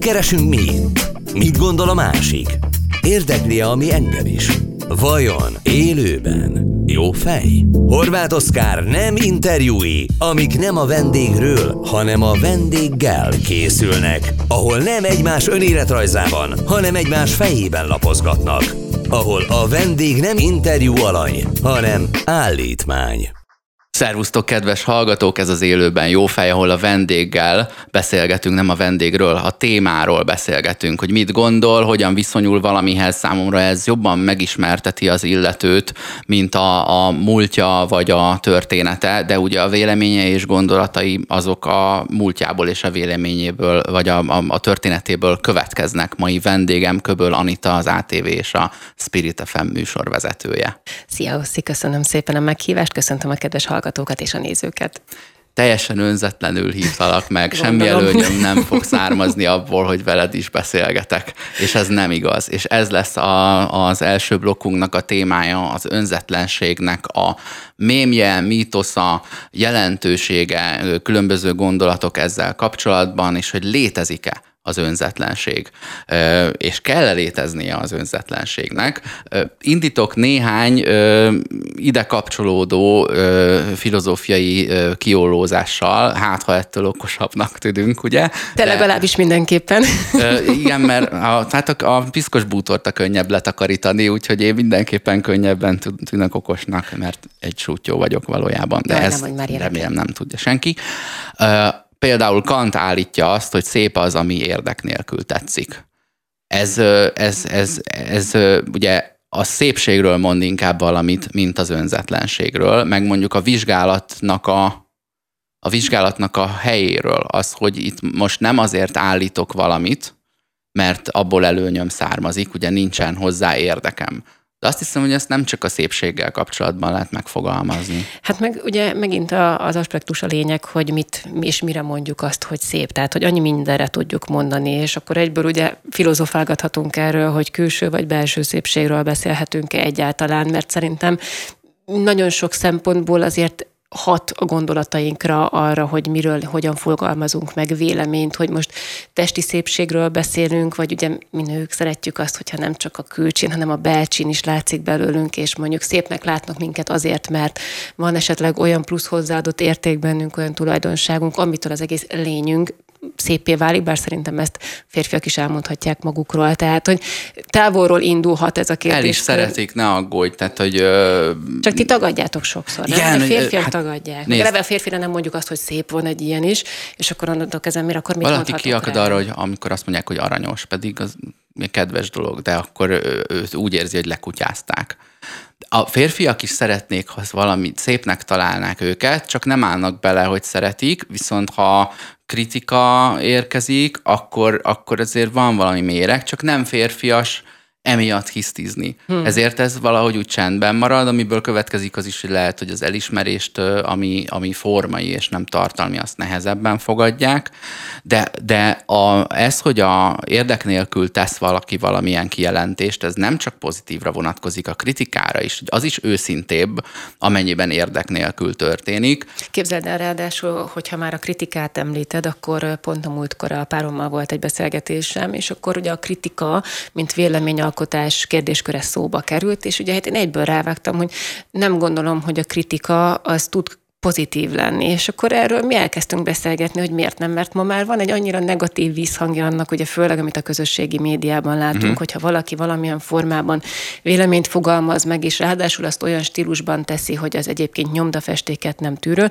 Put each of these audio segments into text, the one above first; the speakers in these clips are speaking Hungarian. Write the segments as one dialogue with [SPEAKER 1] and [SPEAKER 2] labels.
[SPEAKER 1] keresünk mi? Mit gondol a másik? Érdekli, ami engem is? Vajon élőben jó fej? Horváth Oszkár nem interjúi, amik nem a vendégről, hanem a vendéggel készülnek, ahol nem egymás önéletrajzában, hanem egymás fejében lapozgatnak, ahol a vendég nem interjú alany, hanem állítmány.
[SPEAKER 2] Szervusztok, kedves hallgatók, ez az élőben jó fej, ahol a vendéggel beszélgetünk, nem a vendégről, a témáról beszélgetünk, hogy mit gondol, hogyan viszonyul valamihez számomra, ez jobban megismerteti az illetőt, mint a, a múltja vagy a története, de ugye a véleménye és gondolatai azok a múltjából és a véleményéből, vagy a, a, a történetéből következnek. Mai vendégem Köböl Anita, az ATV és a Spirit FM műsorvezetője.
[SPEAKER 3] Szia, köszönöm szépen a meghívást, köszöntöm a kedves hallgatókat hallgatókat és a nézőket.
[SPEAKER 2] Teljesen önzetlenül hívtalak meg, semmi előnyöm nem fog származni abból, hogy veled is beszélgetek, és ez nem igaz. És ez lesz a, az első blokkunknak a témája, az önzetlenségnek a mémje, mítosza, jelentősége, különböző gondolatok ezzel kapcsolatban, és hogy létezik-e az önzetlenség, és kell léteznie az önzetlenségnek. Indítok néhány ide kapcsolódó filozófiai kiolózással, hát ha ettől okosabbnak tudunk, ugye?
[SPEAKER 3] Te legalábbis mindenképpen.
[SPEAKER 2] Igen, mert a, hát a, a piszkos bútort a könnyebb letakarítani, úgyhogy én mindenképpen könnyebben tűnök okosnak, mert egy sútyó vagyok valójában, de ezt remélem nem tudja senki. Például Kant állítja azt, hogy szép az, ami érdek nélkül tetszik. Ez, ez, ez, ez, ez ugye a szépségről mond inkább valamit, mint az önzetlenségről, meg mondjuk a vizsgálatnak a, a vizsgálatnak a helyéről, az, hogy itt most nem azért állítok valamit, mert abból előnyöm származik, ugye nincsen hozzá érdekem, de azt hiszem, hogy ezt nem csak a szépséggel kapcsolatban lehet megfogalmazni.
[SPEAKER 3] Hát meg ugye megint az aspektus a lényeg, hogy mit és mire mondjuk azt, hogy szép. Tehát, hogy annyi mindenre tudjuk mondani, és akkor egyből ugye filozofálgathatunk erről, hogy külső vagy belső szépségről beszélhetünk-e egyáltalán, mert szerintem nagyon sok szempontból azért hat a gondolatainkra arra, hogy miről, hogyan fogalmazunk meg véleményt, hogy most testi szépségről beszélünk, vagy ugye mi nők szeretjük azt, hogyha nem csak a külcsén, hanem a belcsén is látszik belőlünk, és mondjuk szépnek látnak minket azért, mert van esetleg olyan plusz hozzáadott érték bennünk, olyan tulajdonságunk, amitől az egész lényünk szépé válik, bár szerintem ezt férfiak is elmondhatják magukról. Tehát, hogy távolról indulhat ez a kérdés.
[SPEAKER 2] El is szeretik, ne aggódj. Tehát, hogy, ö...
[SPEAKER 3] Csak ti tagadjátok sokszor, Igen, nem? A férfiak hát, tagadják. Nézd. Eleve a férfire nem mondjuk azt, hogy szép van egy ilyen is, és akkor onnantól kezdve, mire akkor mit
[SPEAKER 2] Valaki kiakad arra, hogy amikor azt mondják, hogy aranyos, pedig az kedves dolog, de akkor ő, ő úgy érzi, hogy lekutyázták. A férfiak is szeretnék, ha valamit szépnek találnák őket, csak nem állnak bele, hogy szeretik, viszont ha kritika érkezik, akkor, akkor azért van valami méreg, csak nem férfias emiatt hisztizni. Hmm. Ezért ez valahogy úgy csendben marad, amiből következik az is, hogy lehet, hogy az elismerést, ami, ami formai és nem tartalmi, azt nehezebben fogadják, de, de a, ez, hogy a érdek nélkül tesz valaki valamilyen kijelentést, ez nem csak pozitívra vonatkozik, a kritikára is, az is őszintébb, amennyiben érdek nélkül történik.
[SPEAKER 3] Képzeld el ráadásul, hogyha már a kritikát említed, akkor pont a múltkor a párommal volt egy beszélgetésem, és akkor ugye a kritika, mint vélemény alkotás kérdésköre szóba került, és ugye hát én egyből rávágtam, hogy nem gondolom, hogy a kritika az tud pozitív lenni. És akkor erről mi elkezdtünk beszélgetni, hogy miért nem, mert ma már van egy annyira negatív vízhangja annak, ugye főleg, amit a közösségi médiában látunk, uh-huh. hogyha valaki valamilyen formában véleményt fogalmaz meg, és ráadásul azt olyan stílusban teszi, hogy az egyébként nyomdafestéket nem tűrő,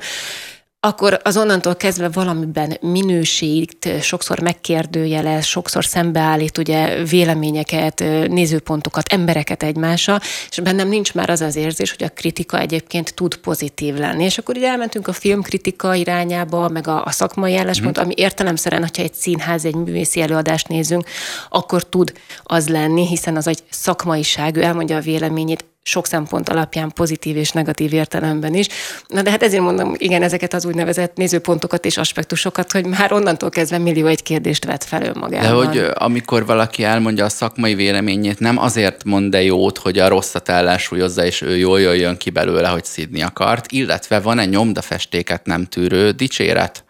[SPEAKER 3] akkor azonnantól kezdve valamiben minősít, sokszor megkérdőjelez, sokszor szembeállít ugye véleményeket, nézőpontokat, embereket egymással, és bennem nincs már az az érzés, hogy a kritika egyébként tud pozitív lenni. És akkor ugye elmentünk a filmkritika irányába, meg a, a szakmai álláspont, mm. ami értelemszerűen, hogyha egy színház, egy művészi előadást nézünk, akkor tud az lenni, hiszen az egy szakmaiság, ő elmondja a véleményét, sok szempont alapján pozitív és negatív értelemben is. Na de hát ezért mondom, igen, ezeket az úgynevezett nézőpontokat és aspektusokat, hogy már onnantól kezdve millió egy kérdést vet fel önmagában.
[SPEAKER 2] De hogy amikor valaki elmondja a szakmai véleményét, nem azért mond de jót, hogy a rosszat ellensúlyozza, és ő jól jöjjön ki belőle, hogy szídni akart, illetve van egy nyomdafestéket nem tűrő dicséret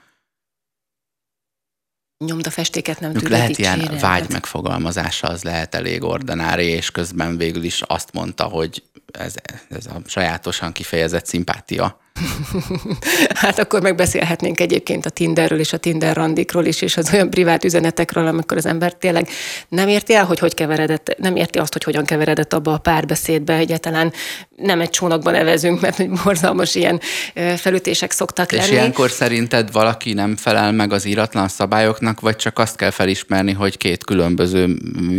[SPEAKER 3] nyomdafestéket nem
[SPEAKER 2] tud Lehet ilyen vágy megfogalmazása, az lehet elég ordinári, és közben végül is azt mondta, hogy ez, ez a sajátosan kifejezett szimpátia
[SPEAKER 3] hát akkor megbeszélhetnénk egyébként a Tinderről és a Tinder randikról is, és az olyan privát üzenetekről, amikor az ember tényleg nem érti el, hogy hogy keveredett, nem érti azt, hogy hogyan keveredett abba a párbeszédbe, egyáltalán nem egy csónakban nevezünk, mert hogy borzalmas ilyen felütések szoktak lenni.
[SPEAKER 2] És ilyenkor szerinted valaki nem felel meg az íratlan szabályoknak, vagy csak azt kell felismerni, hogy két különböző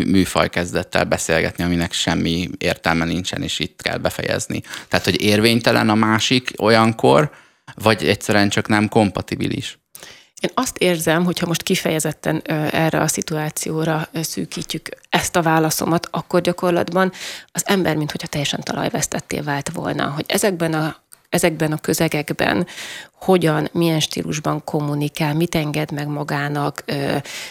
[SPEAKER 2] műfaj kezdett el beszélgetni, aminek semmi értelme nincsen, és itt kell befejezni. Tehát, hogy érvénytelen a másik olyan olyankor, vagy egyszerűen csak nem kompatibilis?
[SPEAKER 3] Én azt érzem, hogyha most kifejezetten erre a szituációra szűkítjük ezt a válaszomat, akkor gyakorlatban az ember, mintha teljesen talajvesztetté vált volna, hogy ezekben a ezekben a közegekben hogyan, milyen stílusban kommunikál, mit enged meg magának,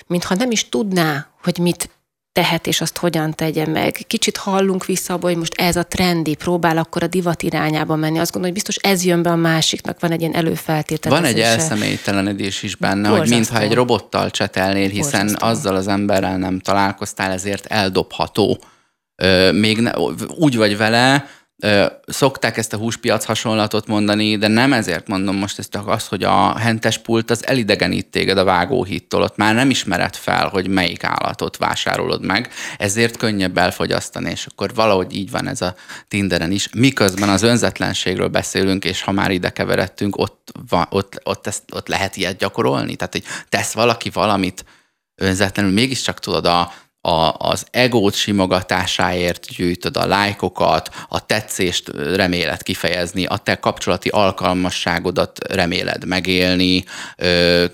[SPEAKER 3] mintha nem is tudná, hogy mit tehet, és azt hogyan tegye meg. Kicsit hallunk vissza abba, hogy most ez a trendi, próbál akkor a divat irányába menni. Azt gondolom, hogy biztos ez jön be a másiknak, van egy ilyen előfeltétel.
[SPEAKER 2] Van egy elszemélytelenedés is benne, Borzasztó. hogy mintha egy robottal csetelnél, hiszen Borzasztó. azzal az emberrel nem találkoztál, ezért eldobható. Még ne, úgy vagy vele, Szokták ezt a húspiac hasonlatot mondani, de nem ezért mondom most ezt, az, hogy a hentes pult az elidegenít téged a vágóhittól, ott már nem ismered fel, hogy melyik állatot vásárolod meg, ezért könnyebb elfogyasztani, és akkor valahogy így van ez a Tinderen is. Miközben az önzetlenségről beszélünk, és ha már ide keveredtünk, ott, van, ott, ott, ezt, ott lehet ilyet gyakorolni, tehát hogy tesz valaki valamit önzetlenül, mégiscsak tudod a a, az egót simogatásáért gyűjtöd a lájkokat, a tetszést reméled kifejezni, a te kapcsolati alkalmasságodat reméled megélni, ö,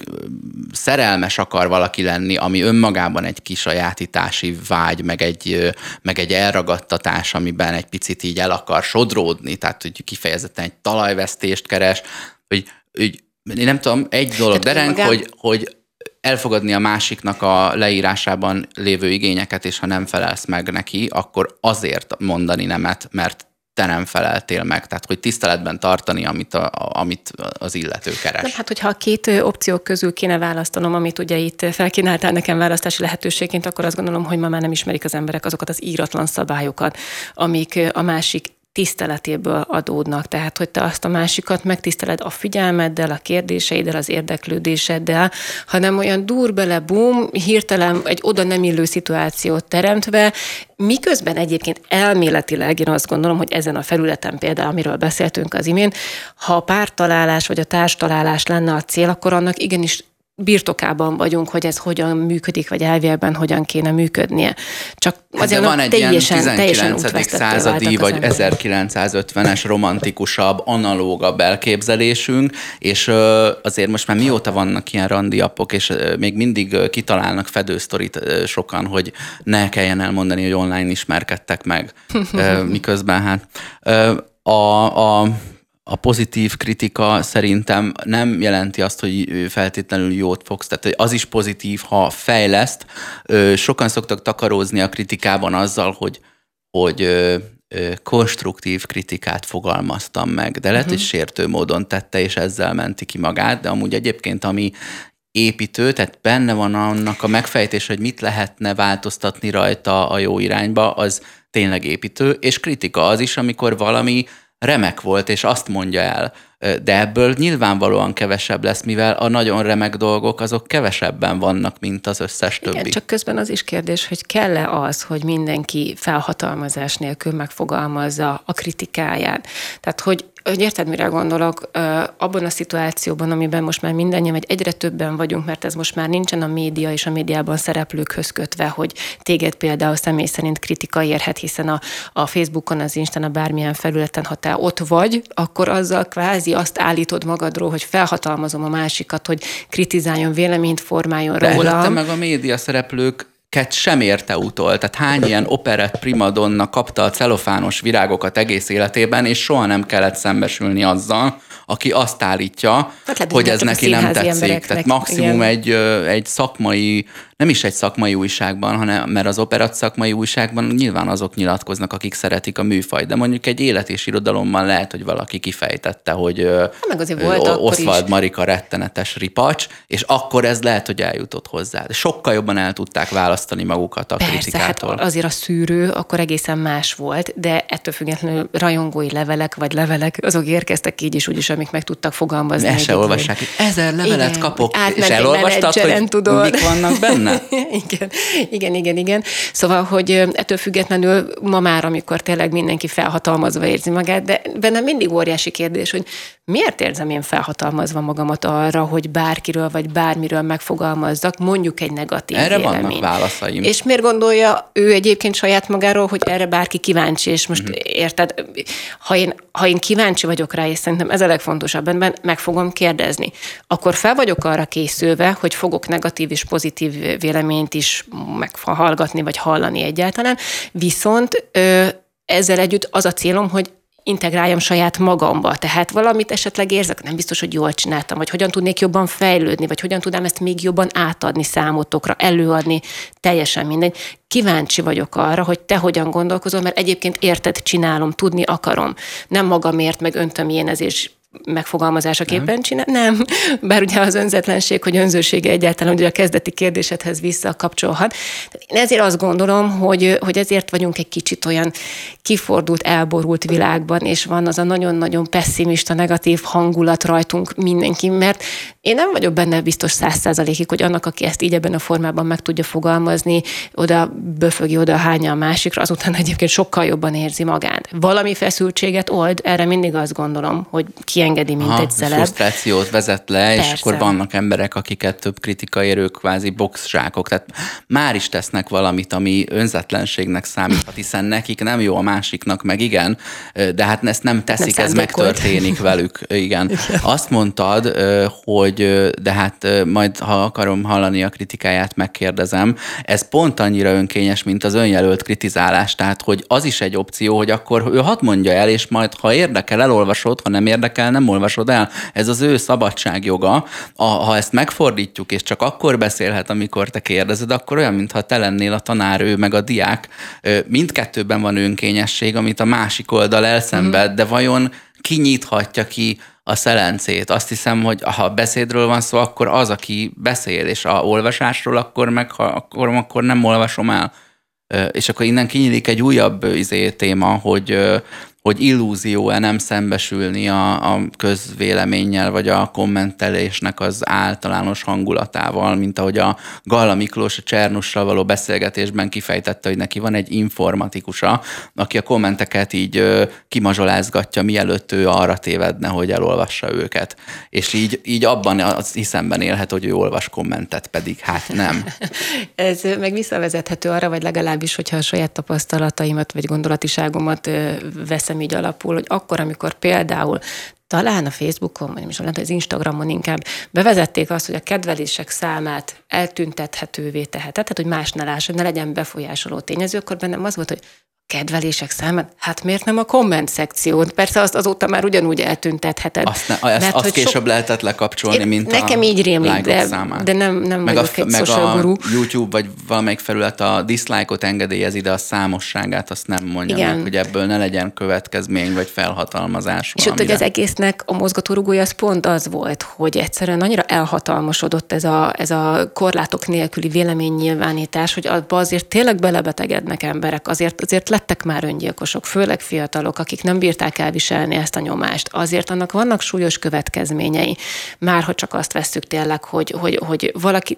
[SPEAKER 2] szerelmes akar valaki lenni, ami önmagában egy kisajátítási vágy, meg egy, meg egy elragadtatás, amiben egy picit így el akar sodródni, tehát hogy kifejezetten egy talajvesztést keres, hogy, hogy én nem tudom, egy dolog dereng, hogy, hogy elfogadni a másiknak a leírásában lévő igényeket, és ha nem felelsz meg neki, akkor azért mondani nemet, mert te nem feleltél meg, tehát hogy tiszteletben tartani, amit, a, amit az illető keres. Nem,
[SPEAKER 3] hát hogyha a két opció közül kéne választanom, amit ugye itt felkínáltál nekem választási lehetőségként, akkor azt gondolom, hogy ma már nem ismerik az emberek azokat az íratlan szabályokat, amik a másik tiszteletéből adódnak. Tehát, hogy te azt a másikat megtiszteled a figyelmeddel, a kérdéseiddel, az érdeklődéseddel, hanem olyan dur bele, bum, hirtelen egy oda nem illő szituációt teremtve, miközben egyébként elméletileg én azt gondolom, hogy ezen a felületen például, amiről beszéltünk az imént, ha a pártalálás vagy a társtalálás lenne a cél, akkor annak igenis birtokában vagyunk, hogy ez hogyan működik, vagy elvélben hogyan kéne működnie. Csak
[SPEAKER 2] hát azért van egy teljesen, ilyen 19. századi vagy 1950-es romantikusabb, analógabb elképzelésünk, és azért most már mióta vannak ilyen randiapok, és még mindig kitalálnak fedősztorit sokan, hogy ne kelljen elmondani, hogy online ismerkedtek meg, miközben hát a, a a pozitív kritika szerintem nem jelenti azt, hogy feltétlenül jót fogsz. Tehát az is pozitív, ha fejleszt. Sokan szoktak takarózni a kritikában azzal, hogy, hogy konstruktív kritikát fogalmaztam meg, de lehet, uh-huh. hogy sértő módon tette, és ezzel menti ki magát, de amúgy egyébként, ami építő, tehát benne van annak a megfejtés, hogy mit lehetne változtatni rajta a jó irányba, az tényleg építő, és kritika az is, amikor valami remek volt, és azt mondja el, de ebből nyilvánvalóan kevesebb lesz, mivel a nagyon remek dolgok azok kevesebben vannak, mint az összes többi. Igen,
[SPEAKER 3] csak közben az is kérdés, hogy kell-e az, hogy mindenki felhatalmazás nélkül megfogalmazza a kritikáját. Tehát, hogy hogy érted, mire gondolok, abban a szituációban, amiben most már mindannyian, vagy egyre többen vagyunk, mert ez most már nincsen a média és a médiában szereplőkhöz kötve, hogy téged például személy szerint kritika érhet, hiszen a, a Facebookon, az Instán, a bármilyen felületen, ha te ott vagy, akkor azzal kvázi azt állítod magadról, hogy felhatalmazom a másikat, hogy kritizáljon, véleményt formáljon
[SPEAKER 2] De
[SPEAKER 3] róla.
[SPEAKER 2] meg a média szereplők ket sem érte utol. Tehát hány ilyen operett primadonna kapta a celofános virágokat egész életében, és soha nem kellett szembesülni azzal, aki azt állítja,
[SPEAKER 3] Hát
[SPEAKER 2] hogy ez neki nem tetszik. Tehát maximum
[SPEAKER 3] igen.
[SPEAKER 2] egy, egy szakmai, nem is egy szakmai újságban, hanem mert az operat szakmai újságban nyilván azok nyilatkoznak, akik szeretik a műfajt, de mondjuk egy élet és irodalomban lehet, hogy valaki kifejtette, hogy
[SPEAKER 3] Hát meg azért volt
[SPEAKER 2] Oswald
[SPEAKER 3] is.
[SPEAKER 2] Marika rettenetes ripacs, és akkor ez lehet, hogy eljutott hozzá. Sokkal jobban el tudták választani magukat a
[SPEAKER 3] Persze, hát
[SPEAKER 2] kritikától.
[SPEAKER 3] azért a szűrő akkor egészen más volt, de ettől függetlenül rajongói levelek, vagy levelek, azok érkeztek így is, úgyis, amik meg tudtak fogalmazni.
[SPEAKER 2] El se olvassák, ezer levelet
[SPEAKER 3] Igen,
[SPEAKER 2] kapok, és elolvastad, hogy
[SPEAKER 3] tudod.
[SPEAKER 2] mik vannak benne?
[SPEAKER 3] igen, igen, igen, igen. Szóval, hogy ettől függetlenül ma már, amikor tényleg mindenki felhatalmazva érzi magát, de bennem mindig óriási kérdés, hogy miért érzem én felhatalmazva magamat arra, hogy bárkiről vagy bármiről megfogalmazzak, mondjuk egy negatív
[SPEAKER 2] Erre vannak
[SPEAKER 3] véleményt.
[SPEAKER 2] válaszaim.
[SPEAKER 3] És miért gondolja ő egyébként saját magáról, hogy erre bárki kíváncsi, és most uh-huh. érted, ha én, ha én kíváncsi vagyok rá, és szerintem ez a legfontosabb ebben, meg fogom kérdezni, akkor fel vagyok arra készülve, hogy fogok negatív és pozitív véleményt is meghallgatni, vagy hallani egyáltalán, viszont ezzel együtt az a célom, hogy integráljam saját magamba. Tehát valamit esetleg érzek, nem biztos, hogy jól csináltam, vagy hogyan tudnék jobban fejlődni, vagy hogyan tudnám ezt még jobban átadni számotokra, előadni, teljesen mindegy. Kíváncsi vagyok arra, hogy te hogyan gondolkozol, mert egyébként érted, csinálom, tudni akarom. Nem magamért, meg öntömjénezés megfogalmazásaképpen csinál. Nem, bár ugye az önzetlenség, hogy önzősége egyáltalán ugye a kezdeti kérdésedhez visszakapcsolhat. Én ezért azt gondolom, hogy, hogy ezért vagyunk egy kicsit olyan kifordult, elborult világban, és van az a nagyon-nagyon pessimista, negatív hangulat rajtunk mindenki, mert én nem vagyok benne biztos száz százalékig, hogy annak, aki ezt így ebben a formában meg tudja fogalmazni, oda böfögi, oda hányja a másikra, azután egyébként sokkal jobban érzi magát. Valami feszültséget old, erre mindig azt gondolom, hogy kiengedi, mint
[SPEAKER 2] Aha,
[SPEAKER 3] egy celeb.
[SPEAKER 2] frusztrációt vezet le, és
[SPEAKER 3] Persze.
[SPEAKER 2] akkor vannak emberek, akiket több kritika érő, kvázi boxzsákok. Tehát már is tesznek valamit, ami önzetlenségnek számíthat, hiszen nekik nem jó, a másiknak meg igen, de hát ezt nem teszik,
[SPEAKER 3] Nem
[SPEAKER 2] ez megtörténik velük. Igen. Azt mondtad, hogy de hát majd, ha akarom hallani a kritikáját, megkérdezem. Ez pont annyira önkényes, mint az önjelölt kritizálás, tehát hogy az is egy opció, hogy akkor ő hadd mondja el, és majd ha érdekel, elolvasod, ha nem érdekel, nem olvasod el. Ez az ő szabadságjoga. A, ha ezt megfordítjuk, és csak akkor beszélhet, amikor te kérdezed, akkor olyan, mintha te lennél a tanár, ő meg a diák. Mindkettőben van önkényesség, amit a másik oldal elszenved, de vajon ki nyithatja ki a szelencét. Azt hiszem, hogy ha beszédről van szó, akkor az, aki beszél, és a olvasásról, akkor meg ha akkor, akkor nem olvasom el. És akkor innen kinyílik egy újabb izé, téma, hogy, hogy illúzió-e nem szembesülni a, a közvéleménnyel, vagy a kommentelésnek az általános hangulatával, mint ahogy a Galla Miklós a Csernussal való beszélgetésben kifejtette, hogy neki van egy informatikusa, aki a kommenteket így ö, kimazsolázgatja, mielőtt ő arra tévedne, hogy elolvassa őket. És így, így abban az hiszemben élhet, hogy ő olvas kommentet, pedig hát nem.
[SPEAKER 3] Ez meg visszavezethető arra, vagy legalábbis, hogyha a saját tapasztalataimat, vagy gondolatiságomat ö, veszem így alapul, hogy akkor, amikor például talán a Facebookon, vagy most lehet, az Instagramon inkább bevezették azt, hogy a kedvelések számát eltüntethetővé teheted, tehát hogy más ne lássa, ne legyen befolyásoló tényező, akkor bennem az volt, hogy kedvelések számát, hát miért nem a komment szekciót? Persze azt azóta már ugyanúgy eltüntetheted.
[SPEAKER 2] Azt, ne, azt, azt később
[SPEAKER 3] sok-
[SPEAKER 2] lehetett lekapcsolni,
[SPEAKER 3] Én-
[SPEAKER 2] mint
[SPEAKER 3] nekem
[SPEAKER 2] a
[SPEAKER 3] így rémlik, de-
[SPEAKER 2] számát.
[SPEAKER 3] de nem- nem
[SPEAKER 2] meg a,
[SPEAKER 3] vagyok egy
[SPEAKER 2] meg a
[SPEAKER 3] guru.
[SPEAKER 2] YouTube vagy valamelyik felület a dislike-ot engedélyezi, de a számosságát azt nem mondja
[SPEAKER 3] Igen.
[SPEAKER 2] meg, hogy ebből ne legyen következmény vagy felhatalmazás
[SPEAKER 3] És ott hogy az egésznek a mozgatórugója az pont az volt, hogy egyszerűen annyira elhatalmasodott ez a, ez a korlátok nélküli véleménynyilvánítás, hogy abba azért tényleg belebetegednek emberek, azért, azért lettek már öngyilkosok, főleg fiatalok, akik nem bírták elviselni ezt a nyomást. Azért annak vannak súlyos következményei. Már ha csak azt vesszük tényleg, hogy, hogy, hogy valaki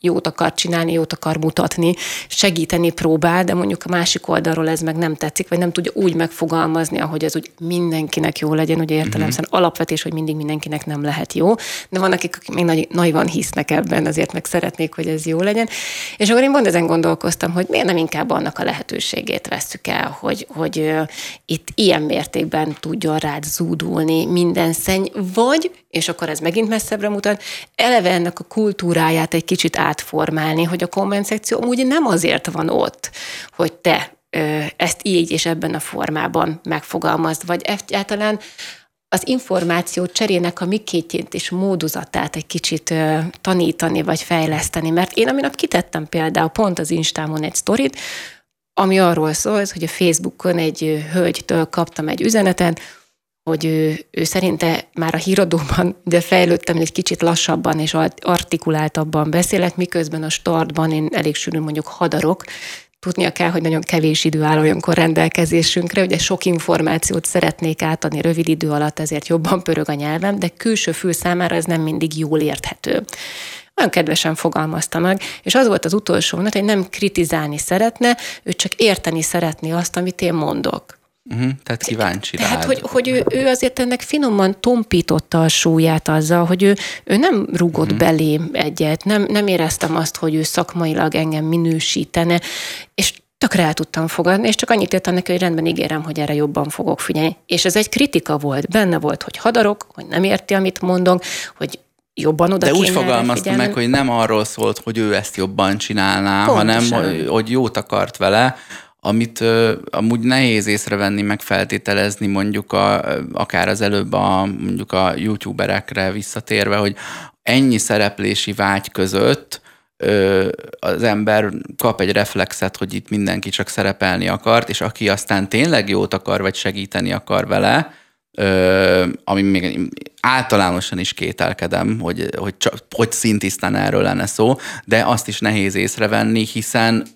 [SPEAKER 3] jót akar csinálni, jót akar mutatni, segíteni próbál, de mondjuk a másik oldalról ez meg nem tetszik, vagy nem tudja úgy megfogalmazni, ahogy ez úgy mindenkinek jó legyen, ugye értelemszerűen uh-huh. alapvetés, hogy mindig mindenkinek nem lehet jó, de vannak, akik akik még nagy, naivan hisznek ebben, azért meg szeretnék, hogy ez jó legyen. És akkor én pont ezen gondolkoztam, hogy miért nem inkább annak a lehetőségét vesszük el, hogy, hogy itt ilyen mértékben tudjon rád zúdulni minden szenny, vagy, és akkor ez megint messzebbre mutat, eleve ennek a kultúráját egy kicsit átformálni, hogy a komment szekció úgy nem azért van ott, hogy te ö, ezt így és ebben a formában megfogalmazd, vagy egyáltalán az információ cserének a mikétjét és módozatát egy kicsit uh, tanítani vagy fejleszteni. Mert én a minap kitettem például pont az Instámon egy sztorit, ami arról szól, hogy a Facebookon egy hölgytől kaptam egy üzenetet, hogy ő, ő szerinte már a híradóban, de fejlődtem, egy kicsit lassabban és artikuláltabban beszélek, miközben a startban én elég sűrűn mondjuk hadarok, tudnia kell, hogy nagyon kevés idő áll olyankor rendelkezésünkre, ugye sok információt szeretnék átadni rövid idő alatt, ezért jobban pörög a nyelvem, de külső fül számára ez nem mindig jól érthető. Olyan kedvesen fogalmazta meg, és az volt az utolsó mondat, hogy nem kritizálni szeretne, ő csak érteni szeretné azt, amit én mondok.
[SPEAKER 2] Uh-huh, tehát kíváncsi
[SPEAKER 3] Tehát, hogy, hogy ő, ő azért ennek finoman tompította a súlyát azzal, hogy ő, ő nem rugott uh-huh. belém egyet, nem, nem éreztem azt, hogy ő szakmailag engem minősítene, és tökre el tudtam fogadni, és csak annyit írtam neki, hogy rendben ígérem, hogy erre jobban fogok figyelni. És ez egy kritika volt, benne volt, hogy hadarok, hogy nem érti, amit mondok, hogy jobban oda
[SPEAKER 2] De úgy fogalmazta meg, hogy nem arról szólt, hogy ő ezt jobban csinálná, Pontosan. hanem hogy jót akart vele, amit ö, amúgy nehéz észrevenni, meg feltételezni mondjuk a, akár az előbb a, mondjuk a youtuberekre visszatérve, hogy ennyi szereplési vágy között ö, az ember kap egy reflexet, hogy itt mindenki csak szerepelni akart, és aki aztán tényleg jót akar, vagy segíteni akar vele, ö, ami még általánosan is kételkedem, hogy, hogy, csak, hogy szintisztán erről lenne szó, de azt is nehéz észrevenni, hiszen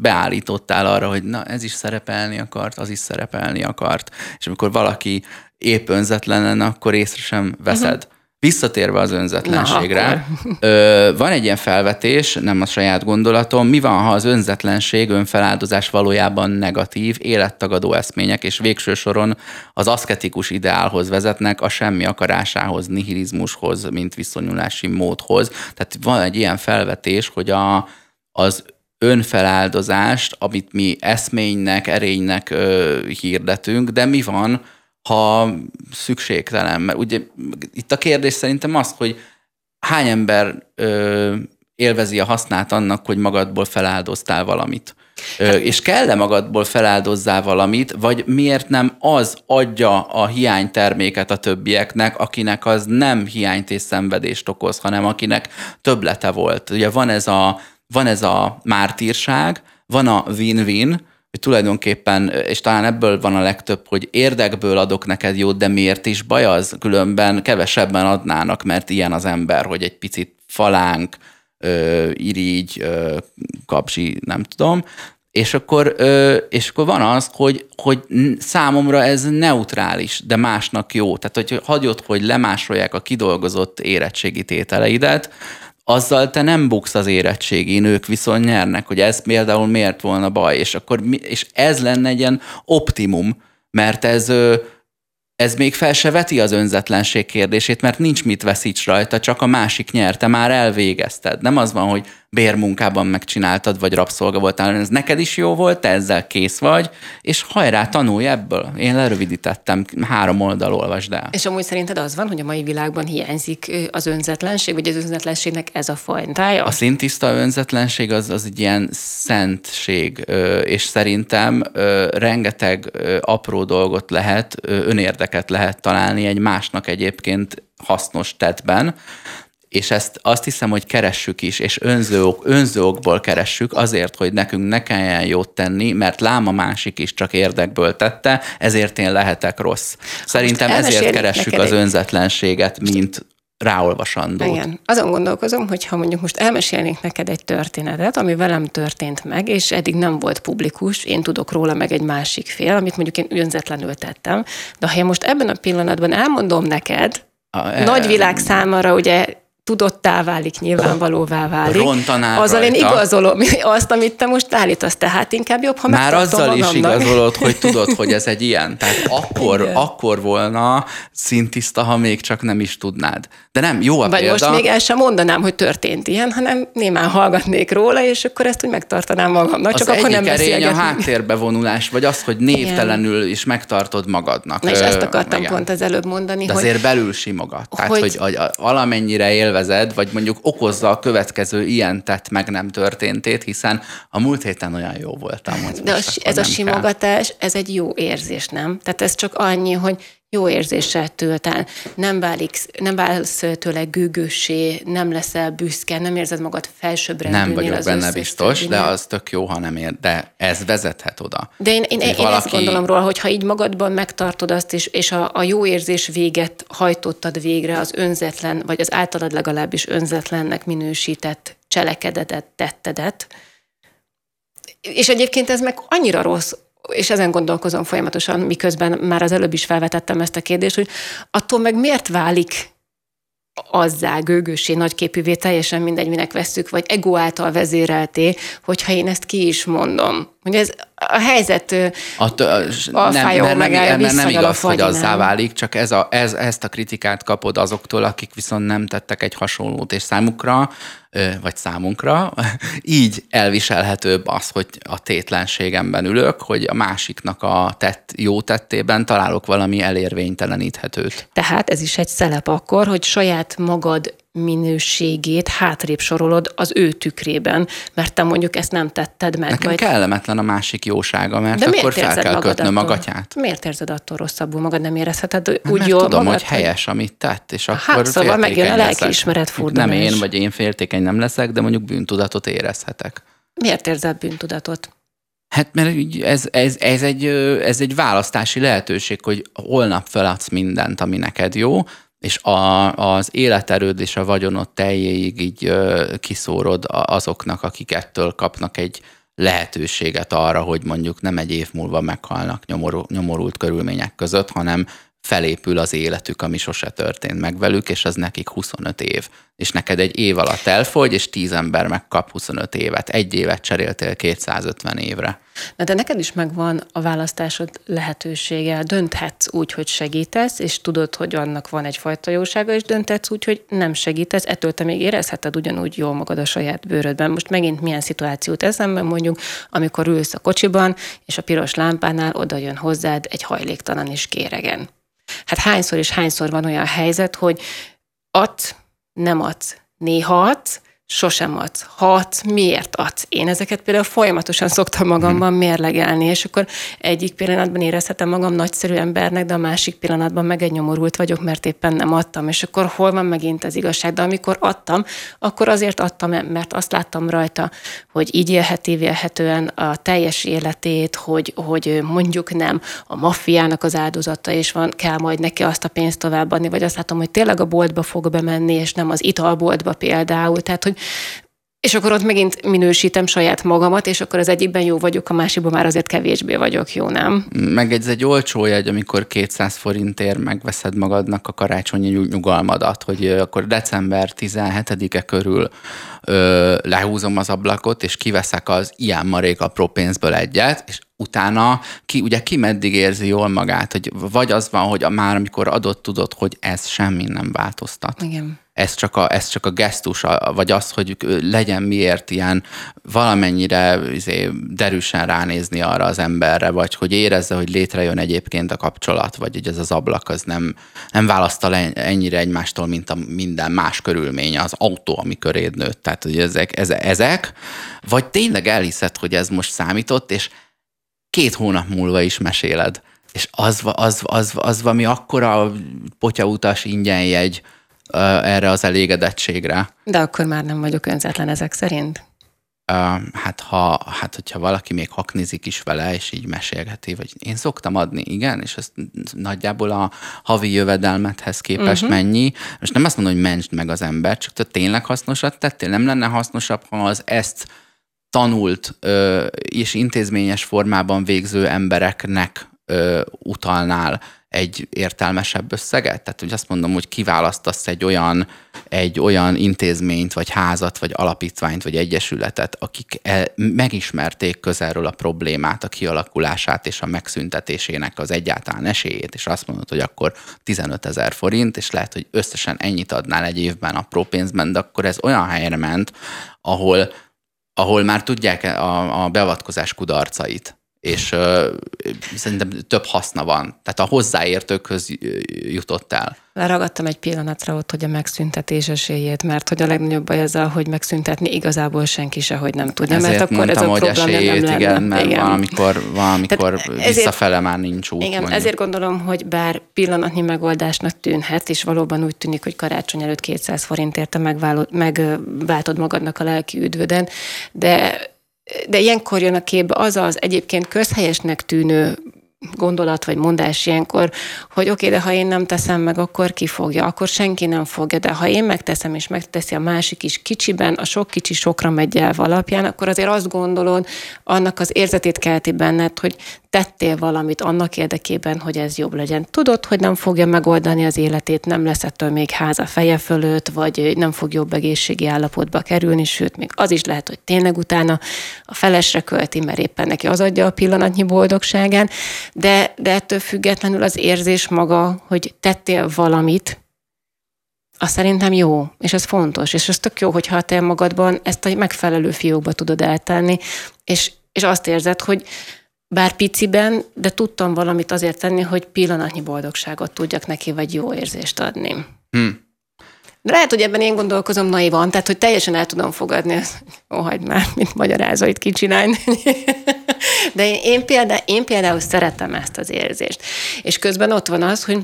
[SPEAKER 2] beállítottál arra, hogy na ez is szerepelni akart, az is szerepelni akart. És amikor valaki épp önzetlenen, akkor észre sem veszed. Uh-huh. Visszatérve az önzetlenségre, Na, van egy ilyen felvetés, nem a saját gondolatom, mi van, ha az önzetlenség, önfeláldozás valójában negatív, élettagadó eszmények, és végső soron az aszketikus ideálhoz vezetnek, a semmi akarásához, nihilizmushoz, mint viszonyulási módhoz. Tehát van egy ilyen felvetés, hogy a, az önfeláldozást, amit mi eszménynek, erénynek ö, hirdetünk, de mi van, ha szükségtelen? Mert ugye itt a kérdés szerintem az, hogy hány ember ö, élvezi a hasznát annak, hogy magadból feláldoztál valamit. Hát, és kell-e magadból feláldozzál valamit, vagy miért nem az adja a hiányterméket a többieknek, akinek az nem hiányt és szenvedést okoz, hanem akinek többlete volt. Ugye van ez a van ez a mártírság, van a win-win, hogy tulajdonképpen, és talán ebből van a legtöbb, hogy érdekből adok neked jót, de miért is baj az? Különben kevesebben adnának, mert ilyen az ember, hogy egy picit falánk, ö, irigy, ö, kapzsi, nem tudom. És akkor, ö, és akkor van az, hogy, hogy számomra ez neutrális, de másnak jó. Tehát, hogy hagyod, hogy lemásolják a kidolgozott érettségi tételeidet, azzal te nem buksz az érettségén, ők viszont nyernek, hogy ez például miért volna baj, és akkor és ez lenne egy ilyen optimum, mert ez ez még fel se veti az önzetlenség kérdését, mert nincs mit veszíts rajta, csak a másik nyerte, már elvégezted. Nem az van, hogy bérmunkában megcsináltad, vagy rabszolga voltál, ez neked is jó volt, te ezzel kész vagy, és hajrá, tanulj ebből. Én lerövidítettem, három oldal olvasd el.
[SPEAKER 3] És amúgy szerinted az van, hogy a mai világban hiányzik az önzetlenség, vagy az önzetlenségnek ez a fajtája?
[SPEAKER 2] A szintiszta önzetlenség az, az egy ilyen szentség, és szerintem rengeteg apró dolgot lehet, önérdeket lehet találni egy másnak egyébként hasznos tettben, és ezt azt hiszem, hogy keressük is, és önzőok, önzőokból keressük azért, hogy nekünk ne kelljen jót tenni, mert lám a másik is csak érdekből tette, ezért én lehetek rossz. Szerintem ezért keressük az önzetlenséget, mint ráolvasandót.
[SPEAKER 3] Igen. Azon gondolkozom, hogy ha mondjuk most elmesélnék neked egy történetet, ami velem történt meg, és eddig nem volt publikus, én tudok róla meg egy másik fél, amit mondjuk én önzetlenül tettem, de ha én most ebben a pillanatban elmondom neked, a, nagy világ számára ugye tudottá válik, nyilvánvalóvá válik.
[SPEAKER 2] Rontanál
[SPEAKER 3] Azzal rajta. én igazolom azt, amit te most állítasz, tehát inkább jobb, ha
[SPEAKER 2] Már azzal magamnak. is igazolod, hogy tudod, hogy ez egy ilyen. Tehát akkor, akkor volna szintiszta, ha még csak nem is tudnád. De nem, jó a
[SPEAKER 3] Vagy
[SPEAKER 2] példa.
[SPEAKER 3] most még el sem mondanám, hogy történt ilyen, hanem némán hallgatnék róla, és akkor ezt úgy megtartanám magamnak.
[SPEAKER 2] Az
[SPEAKER 3] csak akkor nem
[SPEAKER 2] erény a háttérbe vonulás, vagy az, hogy névtelenül igen. is megtartod magadnak.
[SPEAKER 3] Na és ezt akartam igen. pont az előbb mondani.
[SPEAKER 2] De hogy, azért belül simogat. Tehát, hogy, hogy, hogy valamennyire él élvezed, vagy mondjuk okozza a következő ilyen tett meg nem történtét, hiszen a múlt héten olyan jó voltam.
[SPEAKER 3] De a, ez a simogatás, kell. ez egy jó érzés, nem? Tehát ez csak annyi, hogy jó érzéssel tölt el, nem, válik, nem válsz tőle gőgössé, nem leszel büszke, nem érzed magad felsőbbrendülnél
[SPEAKER 2] Nem vagyok
[SPEAKER 3] az
[SPEAKER 2] benne biztos, de
[SPEAKER 3] többinél.
[SPEAKER 2] az tök jó, ha nem ér, de ez vezethet oda.
[SPEAKER 3] De én, én, én ezt gondolom róla, hogy ha így magadban megtartod azt, és, és a, a jó érzés véget hajtottad végre az önzetlen, vagy az általad legalábbis önzetlennek minősített cselekedetet, tettedet, és egyébként ez meg annyira rossz, és ezen gondolkozom folyamatosan, miközben már az előbb is felvetettem ezt a kérdést, hogy attól meg miért válik azzá gőgössé, nagyképűvé, teljesen mindegy, minek vesszük, vagy ego által vezérelté, hogyha én ezt ki is mondom. Hogy ez a helyzet ö,
[SPEAKER 2] A, t- nem, mert, nem, mert nem
[SPEAKER 3] a
[SPEAKER 2] igaz, hogy azzá válik, csak ez a, ez, ezt a kritikát kapod azoktól, akik viszont nem tettek egy hasonlót, és számukra, vagy számunkra, így elviselhetőbb az, hogy a tétlenségemben ülök, hogy a másiknak a tett, jó tettében találok valami elérvényteleníthetőt.
[SPEAKER 3] Tehát ez is egy szelep akkor, hogy saját magad minőségét hátrébb sorolod az ő tükrében, mert te mondjuk ezt nem tetted meg.
[SPEAKER 2] Nekem
[SPEAKER 3] vagy...
[SPEAKER 2] kellemetlen a másik jósága, mert
[SPEAKER 3] De
[SPEAKER 2] akkor fel
[SPEAKER 3] érzed
[SPEAKER 2] kell kötnöm a
[SPEAKER 3] attól?
[SPEAKER 2] gatyát.
[SPEAKER 3] Miért érzed attól rosszabbul magad? Nem érezheted úgy
[SPEAKER 2] Mert
[SPEAKER 3] jól
[SPEAKER 2] tudom,
[SPEAKER 3] magad,
[SPEAKER 2] hogy helyes, amit tett, és akkor
[SPEAKER 3] Hát, szóval megjön a lelkiismeret
[SPEAKER 2] leszek. Nem én, vagy én féltékeny nem leszek, de mondjuk bűntudatot érezhetek.
[SPEAKER 3] Miért érzel bűntudatot?
[SPEAKER 2] Hát mert ez, ez, ez, egy, ez egy választási lehetőség, hogy holnap feladsz mindent, ami neked jó, és a, az életerőd és a vagyonod teljéig így ö, kiszórod azoknak, akik ettől kapnak egy lehetőséget arra, hogy mondjuk nem egy év múlva meghalnak nyomorult körülmények között, hanem felépül az életük, ami sose történt meg velük, és az nekik 25 év. És neked egy év alatt elfogy, és 10 ember megkap 25 évet. Egy évet cseréltél 250 évre.
[SPEAKER 3] Na de neked is megvan a választásod lehetősége. Dönthetsz úgy, hogy segítesz, és tudod, hogy annak van egyfajta jósága, és dönthetsz úgy, hogy nem segítesz, ettől te még érezheted ugyanúgy jól magad a saját bőrödben. Most megint milyen szituációt eszembe mondjuk, amikor ülsz a kocsiban, és a piros lámpánál oda jön hozzád egy hajléktalan és kéregen. Hát hányszor és hányszor van olyan helyzet, hogy adsz, nem adsz, néha adsz, sosem adsz. Ha adsz, miért adsz? Én ezeket például folyamatosan szoktam magamban mérlegelni, és akkor egyik pillanatban érezhetem magam nagyszerű embernek, de a másik pillanatban meg egy nyomorult vagyok, mert éppen nem adtam, és akkor hol van megint az igazság? De amikor adtam, akkor azért adtam, mert azt láttam rajta, hogy így élheti vélhetően a teljes életét, hogy, hogy mondjuk nem a maffiának az áldozata, és van, kell majd neki azt a pénzt továbbadni, vagy azt látom, hogy tényleg a boltba fog bemenni, és nem az italboltba például. Tehát, hogy és akkor ott megint minősítem saját magamat, és akkor az egyikben jó vagyok, a másikban már azért kevésbé vagyok jó, nem?
[SPEAKER 2] Meg ez egy olcsó jegy, amikor 200 forintért megveszed magadnak a karácsonyi nyug- nyugalmadat, hogy akkor december 17-e körül ö, lehúzom az ablakot, és kiveszek az ilyen marék apró pénzből egyet, és utána ki, ugye ki meddig érzi jól magát, hogy vagy az van, hogy a, már amikor adott tudod, hogy ez semmi nem változtat
[SPEAKER 3] Igen.
[SPEAKER 2] ez csak a, ez csak a gesztus, vagy az, hogy legyen miért ilyen valamennyire izé, derűsen ránézni arra az emberre, vagy hogy érezze, hogy létrejön egyébként a kapcsolat, vagy hogy ez az ablak az nem, nem választ el ennyire egymástól, mint a minden más körülmény, az autó, ami köréd nőtt. Tehát, hogy ezek, ezek, ezek, vagy tényleg elhiszed, hogy ez most számított, és két hónap múlva is meséled. És az, az, az, az valami akkora potyautas ingyenjegy ö, erre az elégedettségre.
[SPEAKER 3] De akkor már nem vagyok önzetlen ezek szerint.
[SPEAKER 2] Ö, Hát, ha, hát, hogyha valaki még haknizik is vele, és így mesélgeti, vagy én szoktam adni, igen, és ez nagyjából a havi jövedelmethez képest uh-huh. mennyi. Most nem azt mondom, hogy mentsd meg az ember, csak te tényleg hasznosat tettél. Nem lenne hasznosabb, ha az ezt tanult ö, és intézményes formában végző embereknek ö, utalnál egy értelmesebb összeget? Tehát, hogy azt mondom, hogy kiválasztasz egy olyan, egy olyan intézményt, vagy házat, vagy alapítványt, vagy egyesületet, akik e, megismerték közelről a problémát, a kialakulását és a megszüntetésének az egyáltalán esélyét, és azt mondod, hogy akkor 15 ezer forint, és lehet, hogy összesen ennyit adnál egy évben apró pénzben, de akkor ez olyan helyre ment, ahol ahol már tudják a, a beavatkozás kudarcait, és ö, szerintem több haszna van. Tehát a hozzáértőkhöz jutott el.
[SPEAKER 3] Leragadtam egy pillanatra ott, hogy a megszüntetés esélyét, mert hogy a legnagyobb baj az, hogy megszüntetni igazából senki se, hogy nem tudja,
[SPEAKER 2] Ezért
[SPEAKER 3] mert akkor
[SPEAKER 2] mondtam,
[SPEAKER 3] ez a
[SPEAKER 2] hogy
[SPEAKER 3] probléma
[SPEAKER 2] esélyét,
[SPEAKER 3] nem lenne.
[SPEAKER 2] igen, mert
[SPEAKER 3] igen.
[SPEAKER 2] valamikor, valamikor
[SPEAKER 3] ezért-
[SPEAKER 2] visszafele már nincs út.
[SPEAKER 3] Igen,
[SPEAKER 2] mondjuk.
[SPEAKER 3] ezért gondolom, hogy bár pillanatnyi megoldásnak tűnhet, és valóban úgy tűnik, hogy karácsony előtt 200 forintért megválod, megváltod magadnak a lelki üdvöden, de, de ilyenkor jön a képbe az az egyébként közhelyesnek tűnő gondolat vagy mondás ilyenkor, hogy oké, okay, de ha én nem teszem meg, akkor ki fogja, akkor senki nem fogja, de ha én megteszem, és megteszi a másik is kicsiben, a sok kicsi sokra megy el alapján, akkor azért azt gondolod, annak az érzetét kelti benned, hogy tettél valamit annak érdekében, hogy ez jobb legyen. Tudod, hogy nem fogja megoldani az életét, nem lesz ettől még háza feje fölött, vagy nem fog jobb egészségi állapotba kerülni, sőt, még az is lehet, hogy tényleg utána a felesre költi, mert éppen neki az adja a pillanatnyi boldogságán, de, de ettől függetlenül az érzés maga, hogy tettél valamit, az szerintem jó, és ez fontos, és ez tök jó, hogyha te magadban ezt a megfelelő fiókba tudod eltenni, és, és azt érzed, hogy bár piciben, de tudtam valamit azért tenni, hogy pillanatnyi boldogságot tudjak neki, vagy jó érzést adni.
[SPEAKER 2] Hm.
[SPEAKER 3] De lehet, hogy ebben én gondolkozom naivan, tehát hogy teljesen el tudom fogadni, ezt, ó, hagyd már, mint magyarázó itt kicsinálni. De én, én, például, én például szeretem ezt az érzést. És közben ott van az, hogy